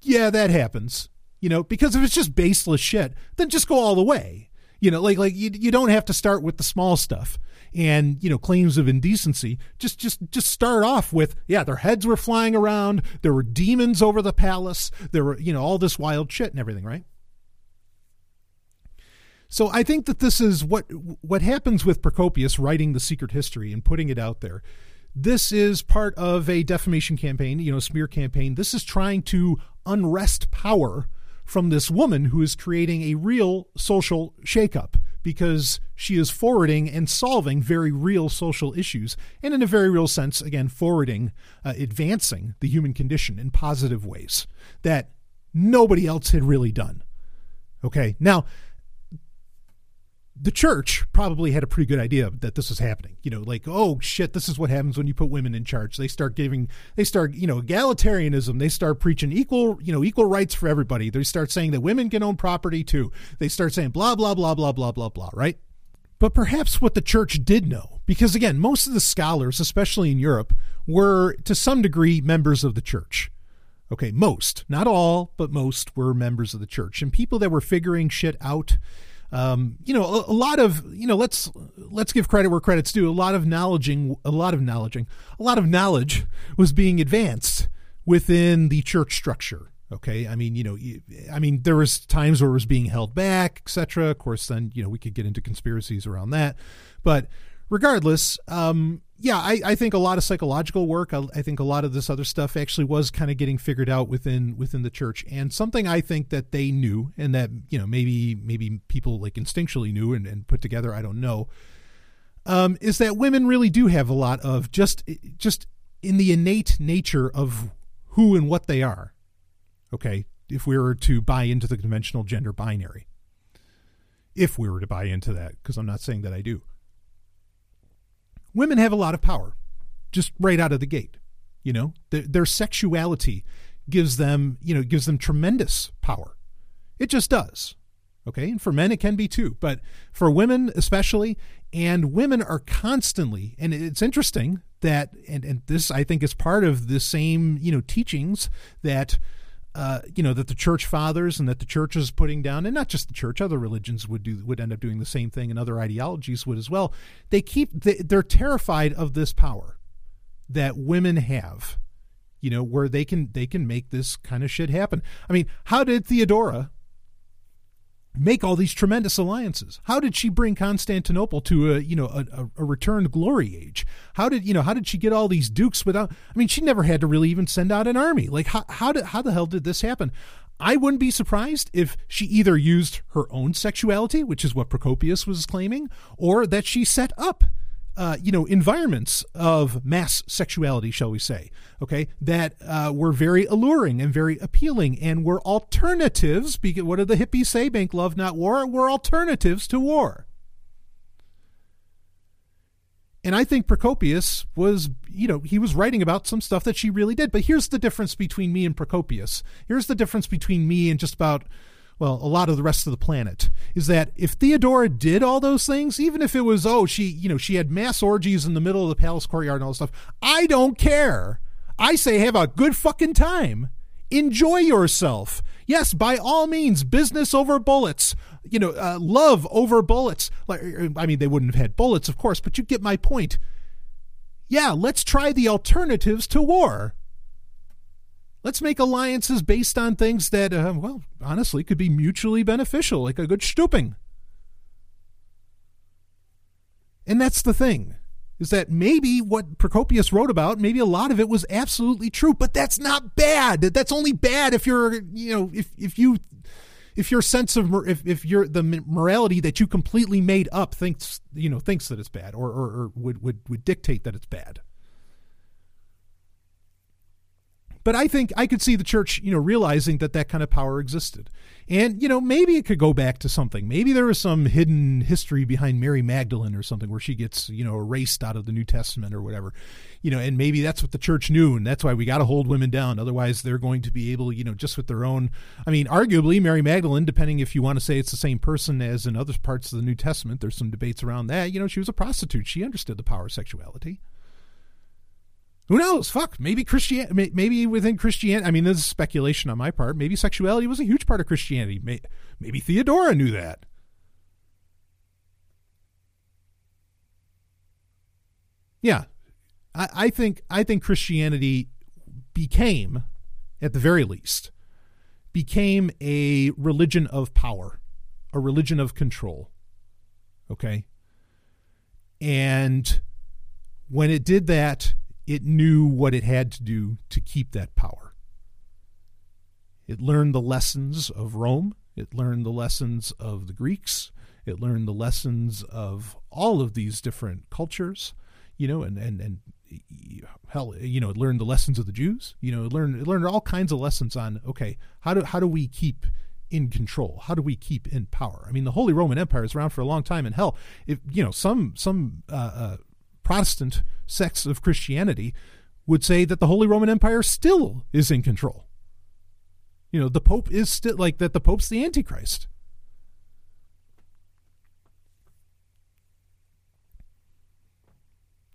Yeah that happens. You know, because if it's just baseless shit, then just go all the way. You know, like like you, you don't have to start with the small stuff and you know claims of indecency. Just just just start off with yeah, their heads were flying around, there were demons over the palace, there were you know all this wild shit and everything, right? So I think that this is what what happens with Procopius writing the secret history and putting it out there. This is part of a defamation campaign, you know, smear campaign. This is trying to unrest power from this woman who is creating a real social shakeup because she is forwarding and solving very real social issues, and in a very real sense, again, forwarding, uh, advancing the human condition in positive ways that nobody else had really done. Okay, now the church probably had a pretty good idea that this was happening. You know, like, oh shit, this is what happens when you put women in charge. They start giving, they start, you know, egalitarianism. They start preaching equal, you know, equal rights for everybody. They start saying that women can own property too. They start saying blah, blah, blah, blah, blah, blah, blah, right? But perhaps what the church did know, because again, most of the scholars, especially in Europe, were to some degree members of the church. Okay, most, not all, but most were members of the church and people that were figuring shit out. Um, you know, a, a, lot of you know, let's let's give credit where credit's due. A lot of knowledging, a lot of knowledging, a lot of knowledge was being advanced within the church structure. Okay, I mean, you know, I mean, there was times where it was being held back, etc. Of course, then you know we could get into conspiracies around that, but regardless, um, yeah, I, I, think a lot of psychological work. I, I, think a lot of this other stuff actually was kind of getting figured out within within the church, and something I think that they knew, and that you know maybe maybe people like instinctually knew and, and put together. I don't know. Um, is that women really do have a lot of just just in the innate nature of who and what they are okay, if we were to buy into the conventional gender binary. If we were to buy into that, because I'm not saying that I do. Women have a lot of power, just right out of the gate. You know, their, their sexuality gives them, you know, gives them tremendous power. It just does. Okay. And for men, it can be too. But for women, especially, and women are constantly, and it's interesting that, and, and this I think is part of the same, you know, teachings that uh, you know that the church fathers and that the church is putting down, and not just the church, other religions would do would end up doing the same thing, and other ideologies would as well. They keep they, they're terrified of this power that women have, you know, where they can they can make this kind of shit happen. I mean, how did Theodora make all these tremendous alliances? How did she bring Constantinople to a you know a, a, returned glory age? How did you know how did she get all these dukes without? I mean, she never had to really even send out an army. Like how how did how the hell did this happen? I wouldn't be surprised if she either used her own sexuality, which is what Procopius was claiming, or that she set up uh, you know, environments of mass sexuality, shall we say, okay, that uh, were very alluring and very appealing and were alternatives. Because what did the hippies say? Bank love, not war. Were alternatives to war. And I think Procopius was, you know, he was writing about some stuff that she really did. But here's the difference between me and Procopius. Here's the difference between me and just about well, a lot of the rest of the planet, is that if Theodora did all those things, even if it was, oh, she, you know, she had mass orgies in the middle of the palace courtyard and all this stuff, I don't care. I say have a good fucking time. Enjoy yourself. Yes, by all means, business over bullets. You know, uh, love over bullets. Like, I mean, they wouldn't have had bullets, of course, but you get my point. Yeah, let's try the alternatives to war. Let's make alliances based on things that, uh, well, honestly, could be mutually beneficial, like a good stooping. And that's the thing, is that maybe what Procopius wrote about, maybe a lot of it was absolutely true, but that's not bad. That's only bad if you're, you know, if if you if your sense of if if your the morality that you completely made up thinks you know thinks that it's bad or or, or would would would dictate that it's bad. But I think I could see the church, you know, realizing that that kind of power existed. And, you know, maybe it could go back to something. Maybe there was some hidden history behind Mary Magdalene or something where she gets, you know, erased out of the New Testament or whatever. You know, and maybe that's what the church knew. And that's why we got to hold women down. Otherwise, they're going to be able, you know, just with their own. I mean, arguably, Mary Magdalene, depending if you want to say it's the same person as in other parts of the New Testament, there's some debates around that. You know, she was a prostitute. She understood the power of sexuality. Who knows? Fuck. Maybe Christian. Maybe within Christianity. I mean, this is speculation on my part. Maybe sexuality was a huge part of Christianity. Maybe Theodora knew that. Yeah, I, I think I think Christianity became, at the very least, became a religion of power, a religion of control. Okay. And when it did that, it knew what it had to do to keep that power. It learned the lessons of Rome, it learned the lessons of the Greeks, it learned the lessons of all of these different cultures, you know, and, and, and hell, you know, it learned the lessons of the Jews, you know, it learned, it learned all kinds of lessons on, okay, how do, how do we keep in control? How do we keep in power? I mean, the Holy Roman Empire is around for a long time, and hell, if you know some some uh, uh, Protestant sects of Christianity would say that the Holy Roman Empire still is in control. You know, the Pope is still like that, the Pope's the Antichrist.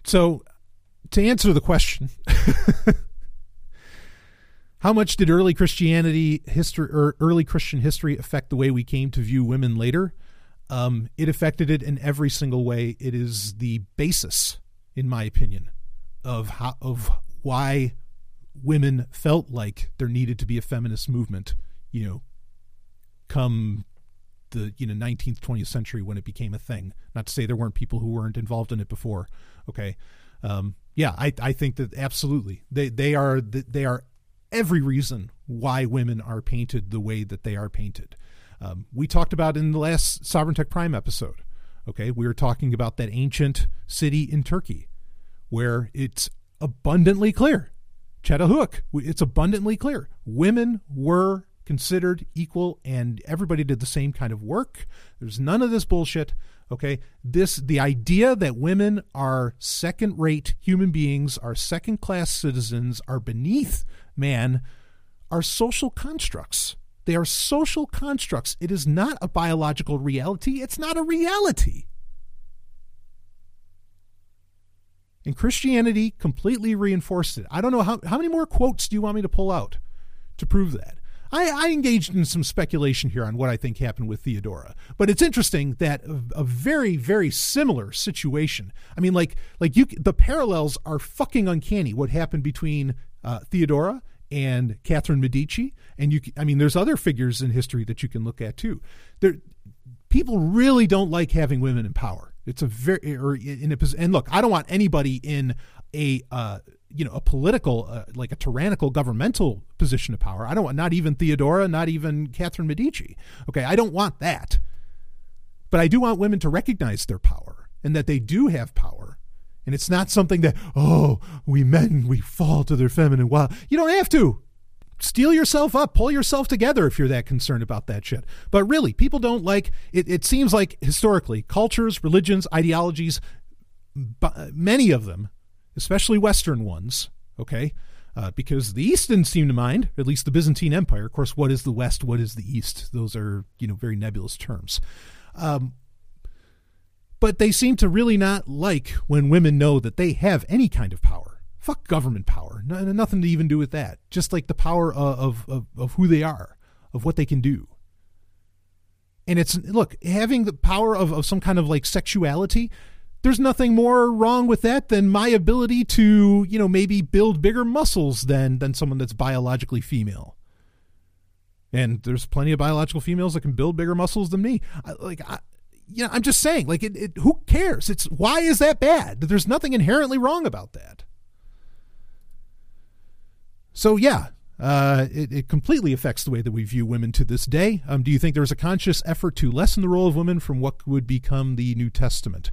So, to answer the question, how much did early Christianity history or early Christian history affect the way we came to view women later? Um, it affected it in every single way. It is the basis, in my opinion, of how of why women felt like there needed to be a feminist movement. You know, come the you know 19th 20th century when it became a thing not to say there weren't people who weren't involved in it before okay um, yeah i i think that absolutely they they are they are every reason why women are painted the way that they are painted um, we talked about in the last sovereign tech prime episode okay we were talking about that ancient city in turkey where it's abundantly clear Çatalhöyük, it's abundantly clear women were considered equal and everybody did the same kind of work. There's none of this bullshit. Okay. This, the idea that women are second rate human beings, are second class citizens, are beneath man, are social constructs. They are social constructs. It is not a biological reality. It's not a reality. And Christianity completely reinforced it. I don't know how, how many more quotes do you want me to pull out to prove that? I, I, engaged in some speculation here on what I think happened with Theodora, but it's interesting that a, a, very, very similar situation. I mean, like, like you, the parallels are fucking uncanny. What happened between uh, Theodora and Catherine Medici, and you, I mean, there's other figures in history that you can look at too. There, people really don't like having women in power. It's a very, or in a, and look, I don't want anybody in a uh, you know a political uh, like a tyrannical governmental position of power i don't want not even theodora not even catherine medici okay i don't want that but i do want women to recognize their power and that they do have power and it's not something that oh we men we fall to their feminine wow you don't have to steel yourself up pull yourself together if you're that concerned about that shit but really people don't like it it seems like historically cultures religions ideologies many of them especially Western ones, okay? Uh, because the East didn't seem to mind, at least the Byzantine Empire. Of course, what is the West? What is the East? Those are, you know, very nebulous terms. Um, but they seem to really not like when women know that they have any kind of power. Fuck government power. No, nothing to even do with that. Just like the power of, of, of who they are, of what they can do. And it's, look, having the power of, of some kind of like sexuality there's nothing more wrong with that than my ability to, you know, maybe build bigger muscles than than someone that's biologically female. And there's plenty of biological females that can build bigger muscles than me. I, like, I, you know, I'm just saying, like, it, it, who cares? It's why is that bad? There's nothing inherently wrong about that. So yeah, uh, it, it, completely affects the way that we view women to this day. Um, do you think there was a conscious effort to lessen the role of women from what would become the New Testament?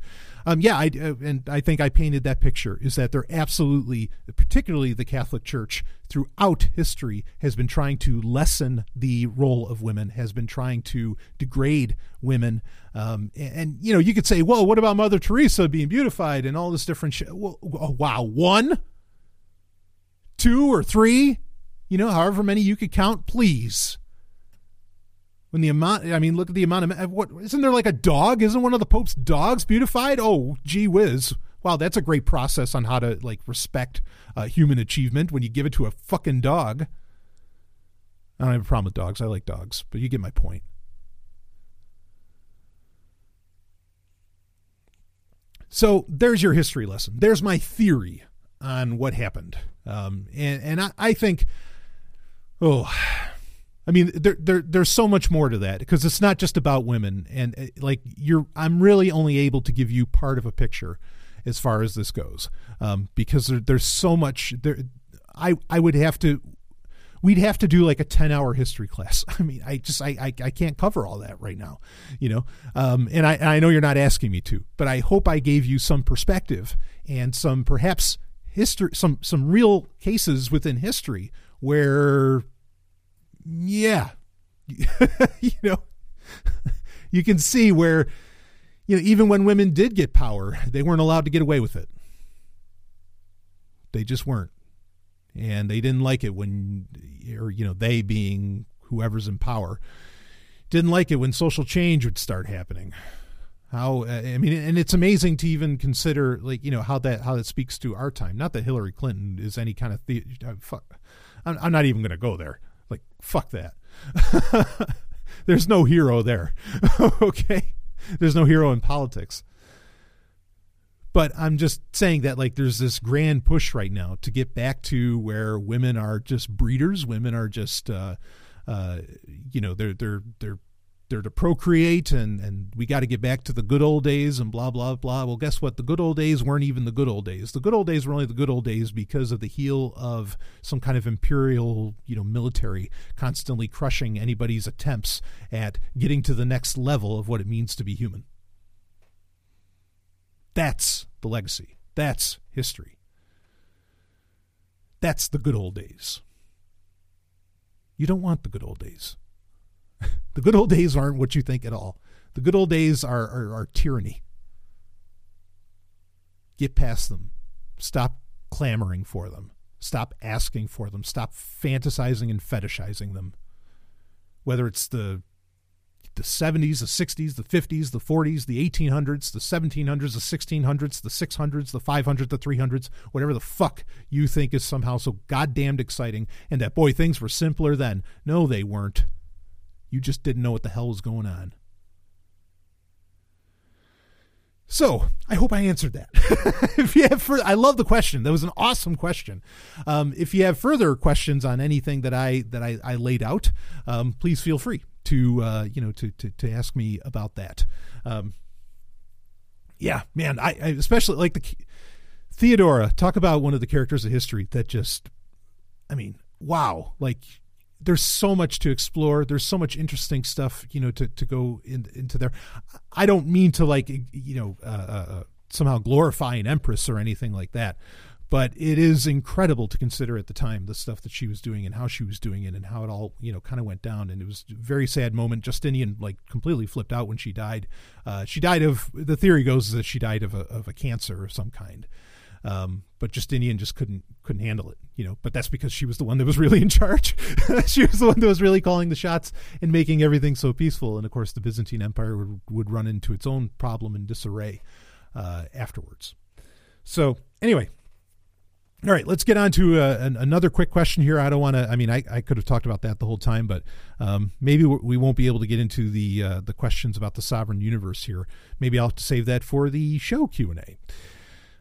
Um, yeah, I, uh, and I think I painted that picture is that they're absolutely, particularly the Catholic Church, throughout history has been trying to lessen the role of women, has been trying to degrade women. Um, and, and, you know, you could say, well, what about Mother Teresa being beautified and all this different shit? Well, oh, wow, one, two, or three? you know, however many you could count, please. When the amount, I mean, look at the amount of what isn't there like a dog? Isn't one of the Pope's dogs beautified? Oh, gee whiz! Wow, that's a great process on how to like respect uh, human achievement when you give it to a fucking dog. I don't have a problem with dogs. I like dogs, but you get my point. So there's your history lesson. There's my theory on what happened. Um, and and I, I think oh I mean, there, there, there's so much more to that because it's not just about women, and uh, like you're, I'm really only able to give you part of a picture as far as this goes, um, because there, there's so much there. I, I would have to, we'd have to do like a 10 hour history class. I mean, I just, I, I, I can't cover all that right now, you know? Um, and I, I know you're not asking me to, but I hope I gave you some perspective and some perhaps history, some, some real cases within history where yeah, you know, you can see where, you know, even when women did get power, they weren't allowed to get away with it. They just weren't. And they didn't like it when, or, you know, they being whoever's in power, didn't like it when social change would start happening. How I mean, and it's amazing to even consider like you know how that how that speaks to our time. Not that Hillary Clinton is any kind of the. Uh, fuck, I'm, I'm not even going to go there. Like fuck that. There's no hero there. okay, there's no hero in politics. But I'm just saying that like there's this grand push right now to get back to where women are just breeders. Women are just, uh, uh, you know, they're they're they're they're to procreate and and we got to get back to the good old days and blah blah blah. Well guess what? The good old days weren't even the good old days. The good old days were only the good old days because of the heel of some kind of imperial you know military constantly crushing anybody's attempts at getting to the next level of what it means to be human. That's the legacy. That's history. That's the good old days. You don't want the good old days the good old days aren't what you think at all. The good old days are, are, are tyranny. Get past them. Stop clamoring for them. Stop asking for them. Stop fantasizing and fetishizing them. Whether it's the the 70s, the 60s, the 50s, the 40s, the 1800s, the 1700s, the 1600s, the 600s, the 500s, the 300s, whatever the fuck you think is somehow so goddamned exciting, and that boy, things were simpler then. No, they weren't. You just didn't know what the hell was going on. So I hope I answered that. if you have I love the question. That was an awesome question. Um, if you have further questions on anything that I that I, I laid out, um, please feel free to uh, you know to, to to ask me about that. Um, yeah, man, I, I especially like the Theodora. Talk about one of the characters of history that just, I mean, wow, like there's so much to explore. There's so much interesting stuff, you know, to, to go in, into there. I don't mean to like, you know, uh, uh, uh, somehow glorify an empress or anything like that, but it is incredible to consider at the time the stuff that she was doing and how she was doing it and how it all, you know, kind of went down. And it was a very sad moment. Justinian like completely flipped out when she died. Uh, she died of the theory goes that she died of a, of a cancer of some kind. Um, but Justinian just couldn't couldn't handle it, you know. But that's because she was the one that was really in charge. she was the one that was really calling the shots and making everything so peaceful. And of course, the Byzantine Empire would, would run into its own problem and disarray uh, afterwards. So anyway, all right, let's get on to uh, an, another quick question here. I don't want to. I mean, I, I could have talked about that the whole time, but um, maybe we won't be able to get into the uh, the questions about the sovereign universe here. Maybe I'll have to save that for the show Q and A.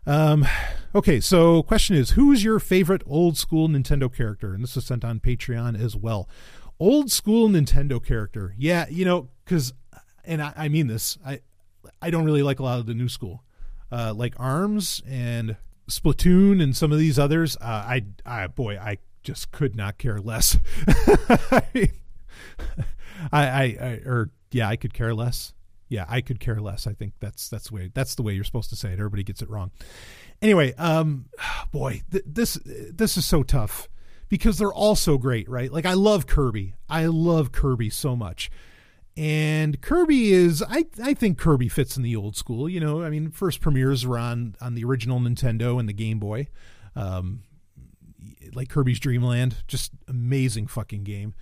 Um, okay, so question is, who's your favorite old school Nintendo character? And this was sent on Patreon as well. Old school Nintendo character, yeah, you know, because, and I, I, mean this, I, I don't really like a lot of the new school, uh, like Arms and Splatoon and some of these others. Uh, I, I, boy, I just could not care less. I, I, I, or yeah, I could care less yeah, I could care less. I think that's that's the way that's the way you're supposed to say it. Everybody gets it wrong. Anyway, um, boy, th- this this is so tough because they're all so great, right? Like I love Kirby. I love Kirby so much. And Kirby is I I think Kirby fits in the old school, you know. I mean, first premieres were on on the original Nintendo and the Game Boy. Um, like Kirby's Dream Land, just amazing fucking game.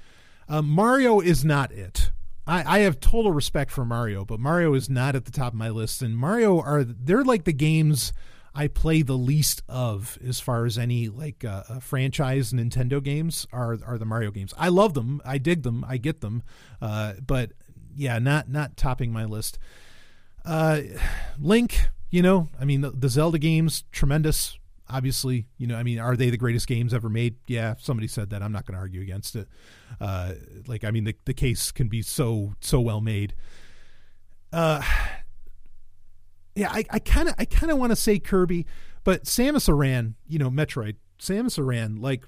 Uh, Mario is not it. I, I have total respect for Mario, but Mario is not at the top of my list. And Mario are they're like the games I play the least of as far as any like uh, uh, franchise Nintendo games are are the Mario games. I love them, I dig them, I get them, uh, but yeah, not not topping my list. Uh, Link, you know, I mean the, the Zelda games, tremendous obviously, you know, I mean, are they the greatest games ever made? Yeah, somebody said that. I'm not going to argue against it. Uh, like, I mean, the the case can be so so well made. Uh, yeah, I kind of I kind of want to say Kirby, but Samus Aran, you know, Metroid, Samus Aran, like.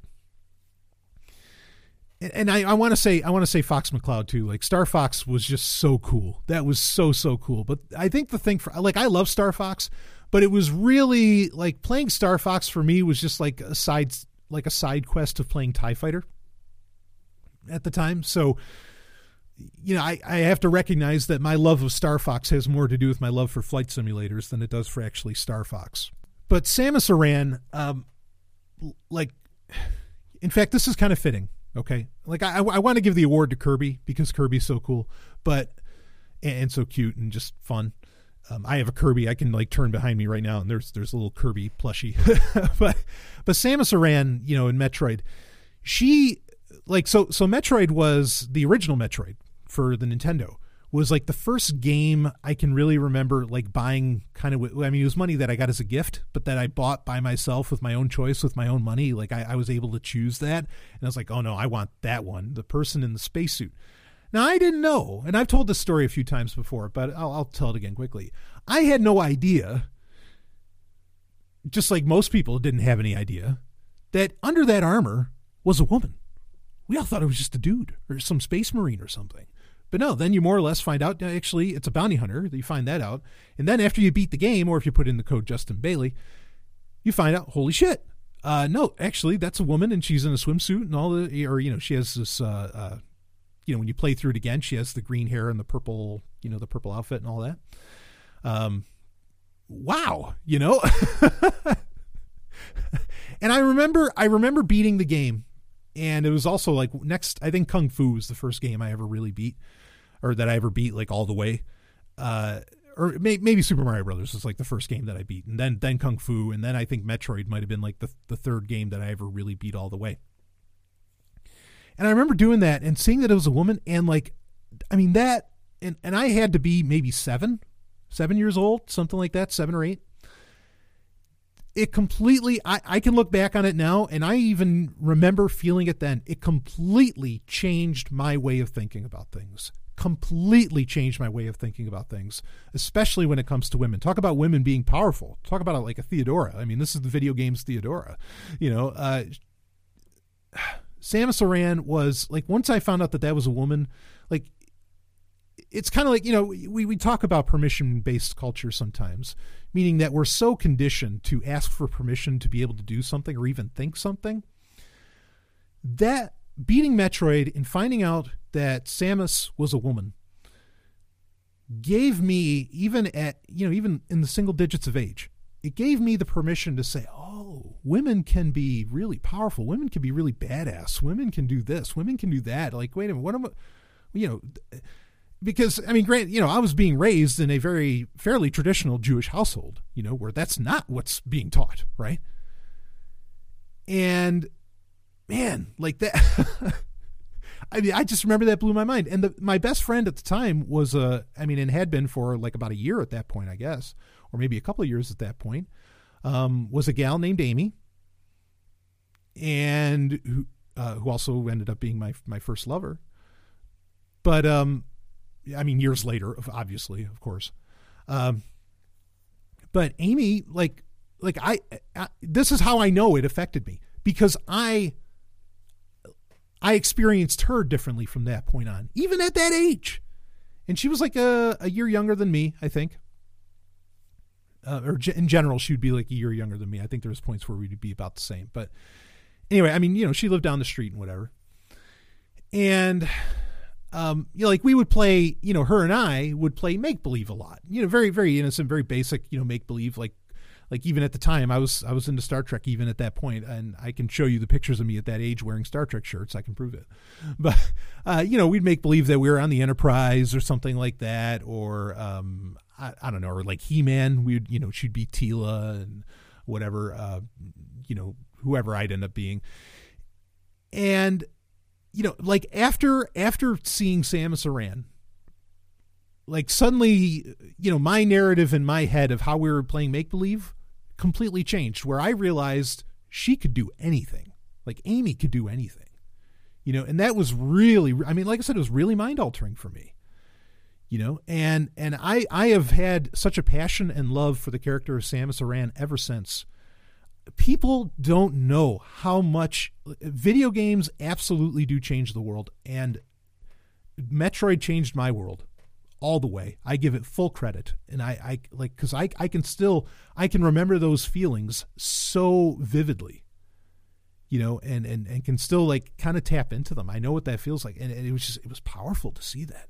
And I, I want to say I want to say Fox McCloud too. Like Star Fox was just so cool. That was so so cool. But I think the thing for like I love Star Fox, but it was really like playing Star Fox for me was just like a side like a side quest of playing Tie Fighter at the time. So you know, I, I have to recognize that my love of Star Fox has more to do with my love for flight simulators than it does for actually Star Fox. But Samus Aran, um, like, in fact, this is kind of fitting. Okay, like I, I want to give the award to Kirby because Kirby's so cool, but and so cute and just fun. Um, I have a Kirby. I can like turn behind me right now, and there's there's a little Kirby plushie. but but Samus Aran, you know, in Metroid, she like so so Metroid was the original Metroid for the Nintendo was like the first game I can really remember like buying kind of I mean it was money that I got as a gift, but that I bought by myself with my own choice with my own money. Like I, I was able to choose that, and I was like, oh no, I want that one, the person in the spacesuit. Now I didn't know, and I've told this story a few times before, but I'll, I'll tell it again quickly. I had no idea, just like most people didn't have any idea, that under that armor was a woman. We all thought it was just a dude or some space marine or something. But no, then you more or less find out actually it's a bounty hunter. You find that out. And then after you beat the game, or if you put in the code Justin Bailey, you find out, holy shit. Uh, no, actually, that's a woman and she's in a swimsuit and all the, or, you know, she has this, uh, uh, you know, when you play through it again, she has the green hair and the purple, you know, the purple outfit and all that. Um, wow, you know? and I remember, I remember beating the game and it was also like next i think kung fu was the first game i ever really beat or that I ever beat like all the way. Uh, or may, maybe Super Mario Brothers was like the first game that I beat, and then then Kung Fu, and then I think Metroid might have been like the the third game that I ever really beat all the way. And I remember doing that and seeing that it was a woman, and like, I mean that, and and I had to be maybe seven, seven years old, something like that, seven or eight. It completely, I, I can look back on it now, and I even remember feeling it then. It completely changed my way of thinking about things completely changed my way of thinking about things, especially when it comes to women. Talk about women being powerful. Talk about like a Theodora. I mean, this is the video game's Theodora. You know, uh, Samus Aran was like once I found out that that was a woman, like it's kind of like you know we we talk about permission based culture sometimes, meaning that we're so conditioned to ask for permission to be able to do something or even think something. That beating Metroid and finding out that Samus was a woman gave me even at you know even in the single digits of age it gave me the permission to say oh women can be really powerful. Women can be really badass. Women can do this. Women can do that. Like wait a minute what am I you know because I mean, grant you know, I was being raised in a very fairly traditional Jewish household, you know, where that's not what's being taught, right? And man, like that, I mean, I just remember that blew my mind. And the, my best friend at the time was, uh, I mean, and had been for like about a year at that point, I guess, or maybe a couple of years at that point, um, was a gal named Amy, and who, uh, who also ended up being my my first lover. But um, I mean, years later, obviously, of course. Um, but Amy, like, like I, I, this is how I know it affected me because I I experienced her differently from that point on, even at that age. And she was like a, a year younger than me, I think. Uh, or in general, she would be like a year younger than me. I think there was points where we'd be about the same. But anyway, I mean, you know, she lived down the street and whatever. And um, you know, like we would play, you know, her and I would play make believe a lot. You know, very, very innocent, very basic, you know, make believe like like even at the time I was I was into Star Trek even at that point, and I can show you the pictures of me at that age wearing Star Trek shirts. I can prove it. But uh, you know, we'd make believe that we were on the Enterprise or something like that, or um, I, I, don't know, or like He Man. We'd you know she'd be Teela and whatever, uh, you know, whoever I'd end up being, and you know, like after after seeing Samus Aran like suddenly you know my narrative in my head of how we were playing make believe completely changed where i realized she could do anything. Like amy could do anything. You know and that was really i mean like i said it was really mind altering for me you know and and i i have had such a passion and love for the character of samus aran ever since people don't know how much video games absolutely do change the world and metroid changed my world all the way. I give it full credit, and I, I like because I, I can still I can remember those feelings so vividly, you know, and and and can still like kind of tap into them. I know what that feels like, and, and, it was just it was powerful to see that,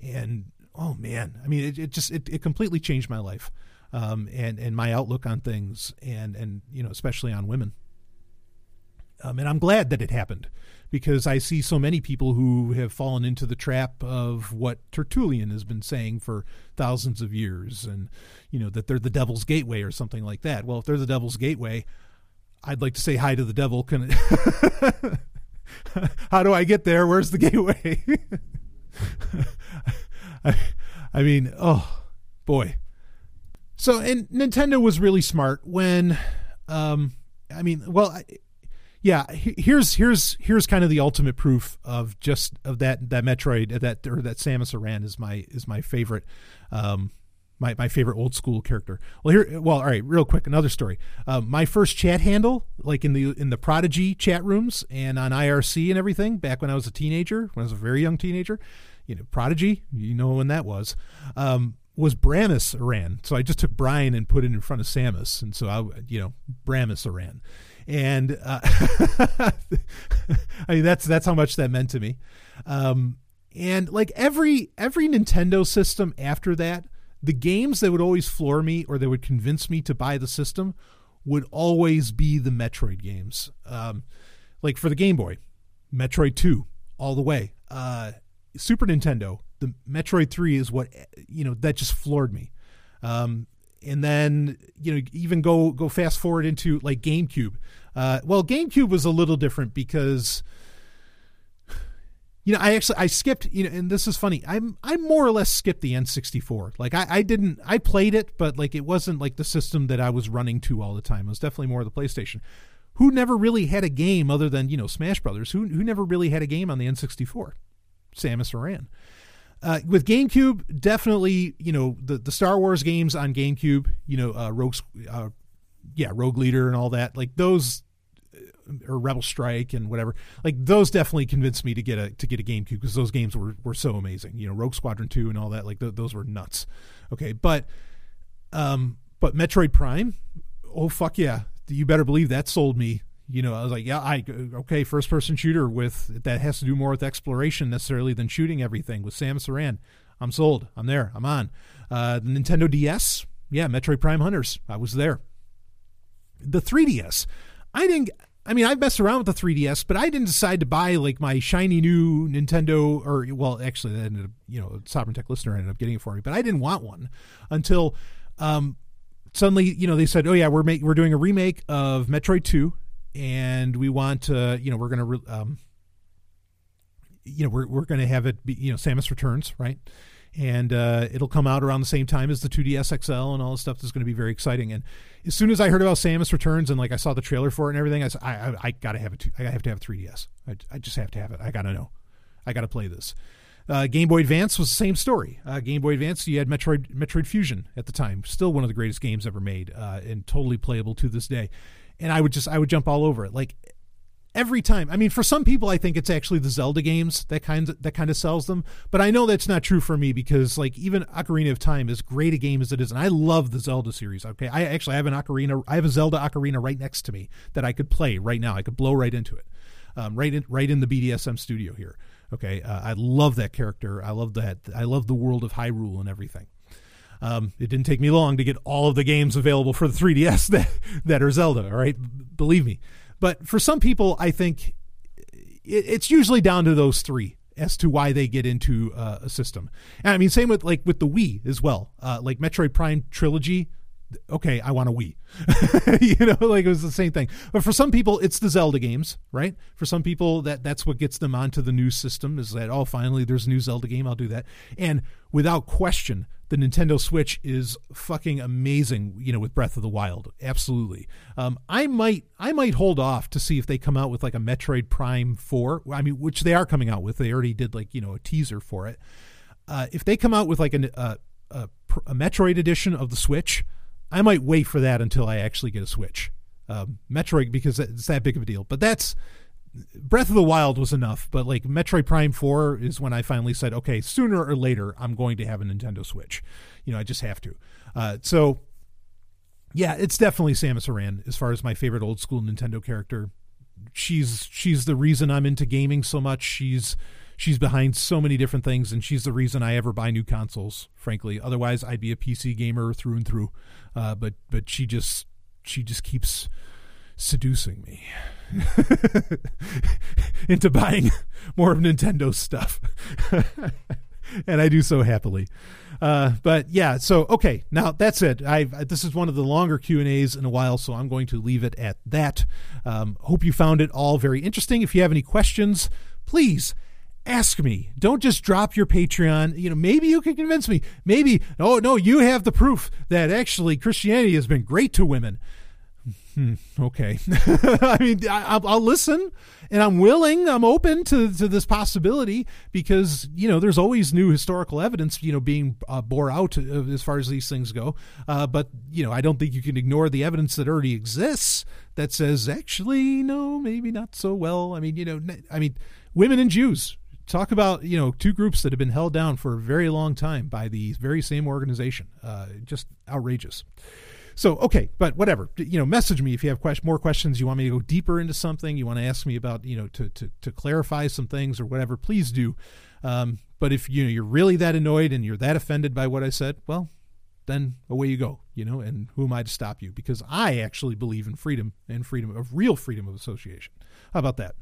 and oh man, I mean, it, it just it, it completely changed my life, um, and and my outlook on things, and and you know, especially on women. Um, and I'm glad that it happened because I see so many people who have fallen into the trap of what Tertullian has been saying for thousands of years, and you know that they're the devil's gateway or something like that. Well, if they're the devil's gateway, I'd like to say hi to the devil. Can how do I get there? Where's the gateway? I, I mean, oh boy. So, and Nintendo was really smart when, um, I mean, well, I, yeah, here's here's here's kind of the ultimate proof of just of that that Metroid that or that Samus Aran is my is my favorite um my, my favorite old school character. Well, here, well, all right, real quick, another story. Uh, my first chat handle, like in the in the Prodigy chat rooms and on IRC and everything, back when I was a teenager, when I was a very young teenager, you know, Prodigy, you know when that was, um, was Bramus Aran. So I just took Brian and put it in front of Samus, and so I, you know, Bramus Aran and uh, I mean that's that's how much that meant to me. Um, and like every every Nintendo system after that, the games that would always floor me or that would convince me to buy the system would always be the Metroid games. Um, like for the Game Boy, Metroid Two, all the way. Uh, Super Nintendo, the Metroid Three is what you know that just floored me. Um, and then you know even go go fast forward into like GameCube. Uh, well, GameCube was a little different because you know I actually I skipped you know and this is funny. I'm I more or less skipped the N64 like I, I didn't I played it but like it wasn't like the system that I was running to all the time. It was definitely more the PlayStation. Who never really had a game other than you know Smash Brothers? Who who never really had a game on the N64 Samus Aran uh, with GameCube, definitely, you know, the, the Star Wars games on GameCube, you know, uh, Rogue, uh, yeah, Rogue Leader and all that, like those, uh, or Rebel Strike and whatever, like those definitely convinced me to get a to get a GameCube because those games were were so amazing. You know, Rogue Squadron two and all that, like th- those were nuts. Okay, but, um, but Metroid Prime, oh fuck yeah, you better believe that sold me you know, I was like, yeah, I okay, first person shooter with that has to do more with exploration necessarily than shooting everything with Sam Aran. I'm sold. I'm there. I'm on. Uh, the Nintendo DS, yeah, Metroid Prime Hunters. I was there. The 3DS, I didn't. I mean, I've messed around with the 3DS, but I didn't decide to buy like my shiny new Nintendo, or well, actually, that ended up, you know, Sovereign Tech listener ended up getting it for me, but I didn't want one until um, suddenly, you know, they said, "Oh yeah, we're make, we're doing a remake of Metroid 2 and we want to, you know, we're going to, um, you know, we're, we're going to have it be, you know, Samus Returns, right? And uh, it'll come out around the same time as the 2DS XL and all this stuff that's going to be very exciting. And as soon as I heard about Samus Returns and like I saw the trailer for it and everything, I said, I, I, I got to have it. I have to have 3DS. I, I just have to have it. I got to know. I got to play this. Uh, Game Boy Advance was the same story. Uh, Game Boy Advance, you had Metroid Metroid Fusion at the time, still one of the greatest games ever made, uh, and totally playable to this day and I would just I would jump all over it. Like every time. I mean, for some people, I think it's actually the Zelda games that kind of, that kind of sells them. But I know that's not true for me because like even Ocarina of Time, as great a game as it is, and I love the Zelda series. Okay, I actually have an Ocarina, I have a Zelda Ocarina right next to me that I could play right now. I could blow right into it, um, right in right in the BDSM studio here. Okay, uh, I love that character. I love that. I love the world of Hyrule and everything. Um, it didn't take me long to get all of the games available for the 3DS that, that are Zelda, all right? Believe me. But for some people, I think it, it's usually down to those three as to why they get into uh, a system. And I mean, same with like with the Wii as well. Uh, like Metroid Prime trilogy, okay, I want a Wii. you know, like it was the same thing. But for some people, it's the Zelda games, right? For some people, that that's what gets them onto the new system is that oh, finally there's a new Zelda game. I'll do that. And without question, the Nintendo Switch is fucking amazing. You know, with Breath of the Wild, absolutely. Um, I might I might hold off to see if they come out with like a Metroid Prime Four. I mean, which they are coming out with. They already did like you know a teaser for it. Uh, if they come out with like an, uh, a, a Metroid edition of the Switch, I might wait for that until I actually get a Switch. Um, Metroid because it's that big of a deal. But that's Breath of the Wild was enough. But like Metroid Prime Four is when I finally said, okay, sooner or later I'm going to have a Nintendo Switch. You know, I just have to. Uh, so yeah, it's definitely Samus Aran as far as my favorite old school Nintendo character. She's she's the reason I'm into gaming so much. She's she's behind so many different things, and she's the reason I ever buy new consoles. Frankly, otherwise I'd be a PC gamer through and through. Uh, but but she just she just keeps seducing me into buying more of Nintendo stuff. and I do so happily. Uh, but yeah, so okay, now that's it. I this is one of the longer Q and A's in a while, so I'm going to leave it at that. Um, hope you found it all very interesting. If you have any questions, please ask me. Don't just drop your Patreon. You know, maybe you can convince me. Maybe oh no, you have the proof that actually Christianity has been great to women. Hmm, okay. I mean, I, will listen and I'm willing, I'm open to, to this possibility because, you know, there's always new historical evidence, you know, being uh, bore out uh, as far as these things go. Uh, but, you know, I don't think you can ignore the evidence that already exists that says, actually, no, maybe not so well. I mean, you know, I mean, women and Jews. Talk about you know two groups that have been held down for a very long time by the very same organization. Uh, just outrageous. So okay, but whatever. You know, message me if you have question, more questions. You want me to go deeper into something. You want to ask me about you know to to to clarify some things or whatever. Please do. Um, but if you know you're really that annoyed and you're that offended by what I said, well, then away you go. You know, and who am I to stop you? Because I actually believe in freedom and freedom of real freedom of association. How about that?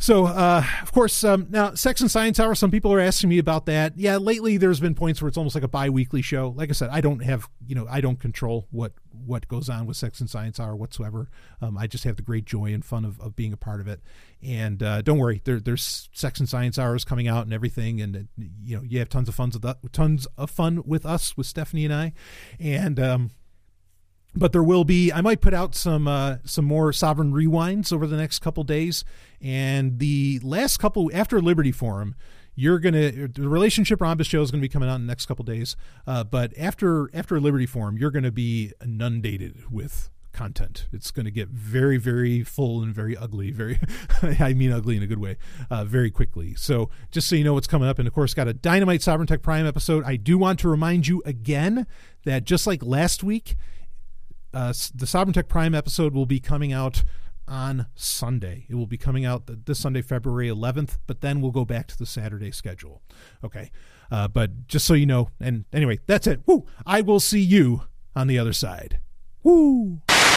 So, uh, of course, um, now Sex and Science Hour. Some people are asking me about that. Yeah, lately there's been points where it's almost like a bi-weekly show. Like I said, I don't have, you know, I don't control what what goes on with Sex and Science Hour whatsoever. Um, I just have the great joy and fun of, of being a part of it. And uh, don't worry, there, there's Sex and Science Hours coming out and everything, and uh, you know, you have tons of fun with tons of fun with us with Stephanie and I, and. Um, but there will be i might put out some uh, some more sovereign rewinds over the next couple days. And the last couple after liberty forum you're gonna the relationship rhombus show is gonna be coming out in the next couple days. Uh, but after after liberty forum you're gonna be inundated with content. It's to get very very full and very ugly very i mean ugly in a good way uh, very quickly. So just so you know what's coming up and of course got a dynamite sovereign tech prime episode. I do want to remind you again that just like last week uh, the Sovereign Tech Prime episode will be coming out on Sunday. It will be coming out this Sunday, February 11th, but then we'll go back to the Saturday schedule. Okay. Uh, but just so you know, and anyway, that's it. Woo! I will see you on the other side. Woo!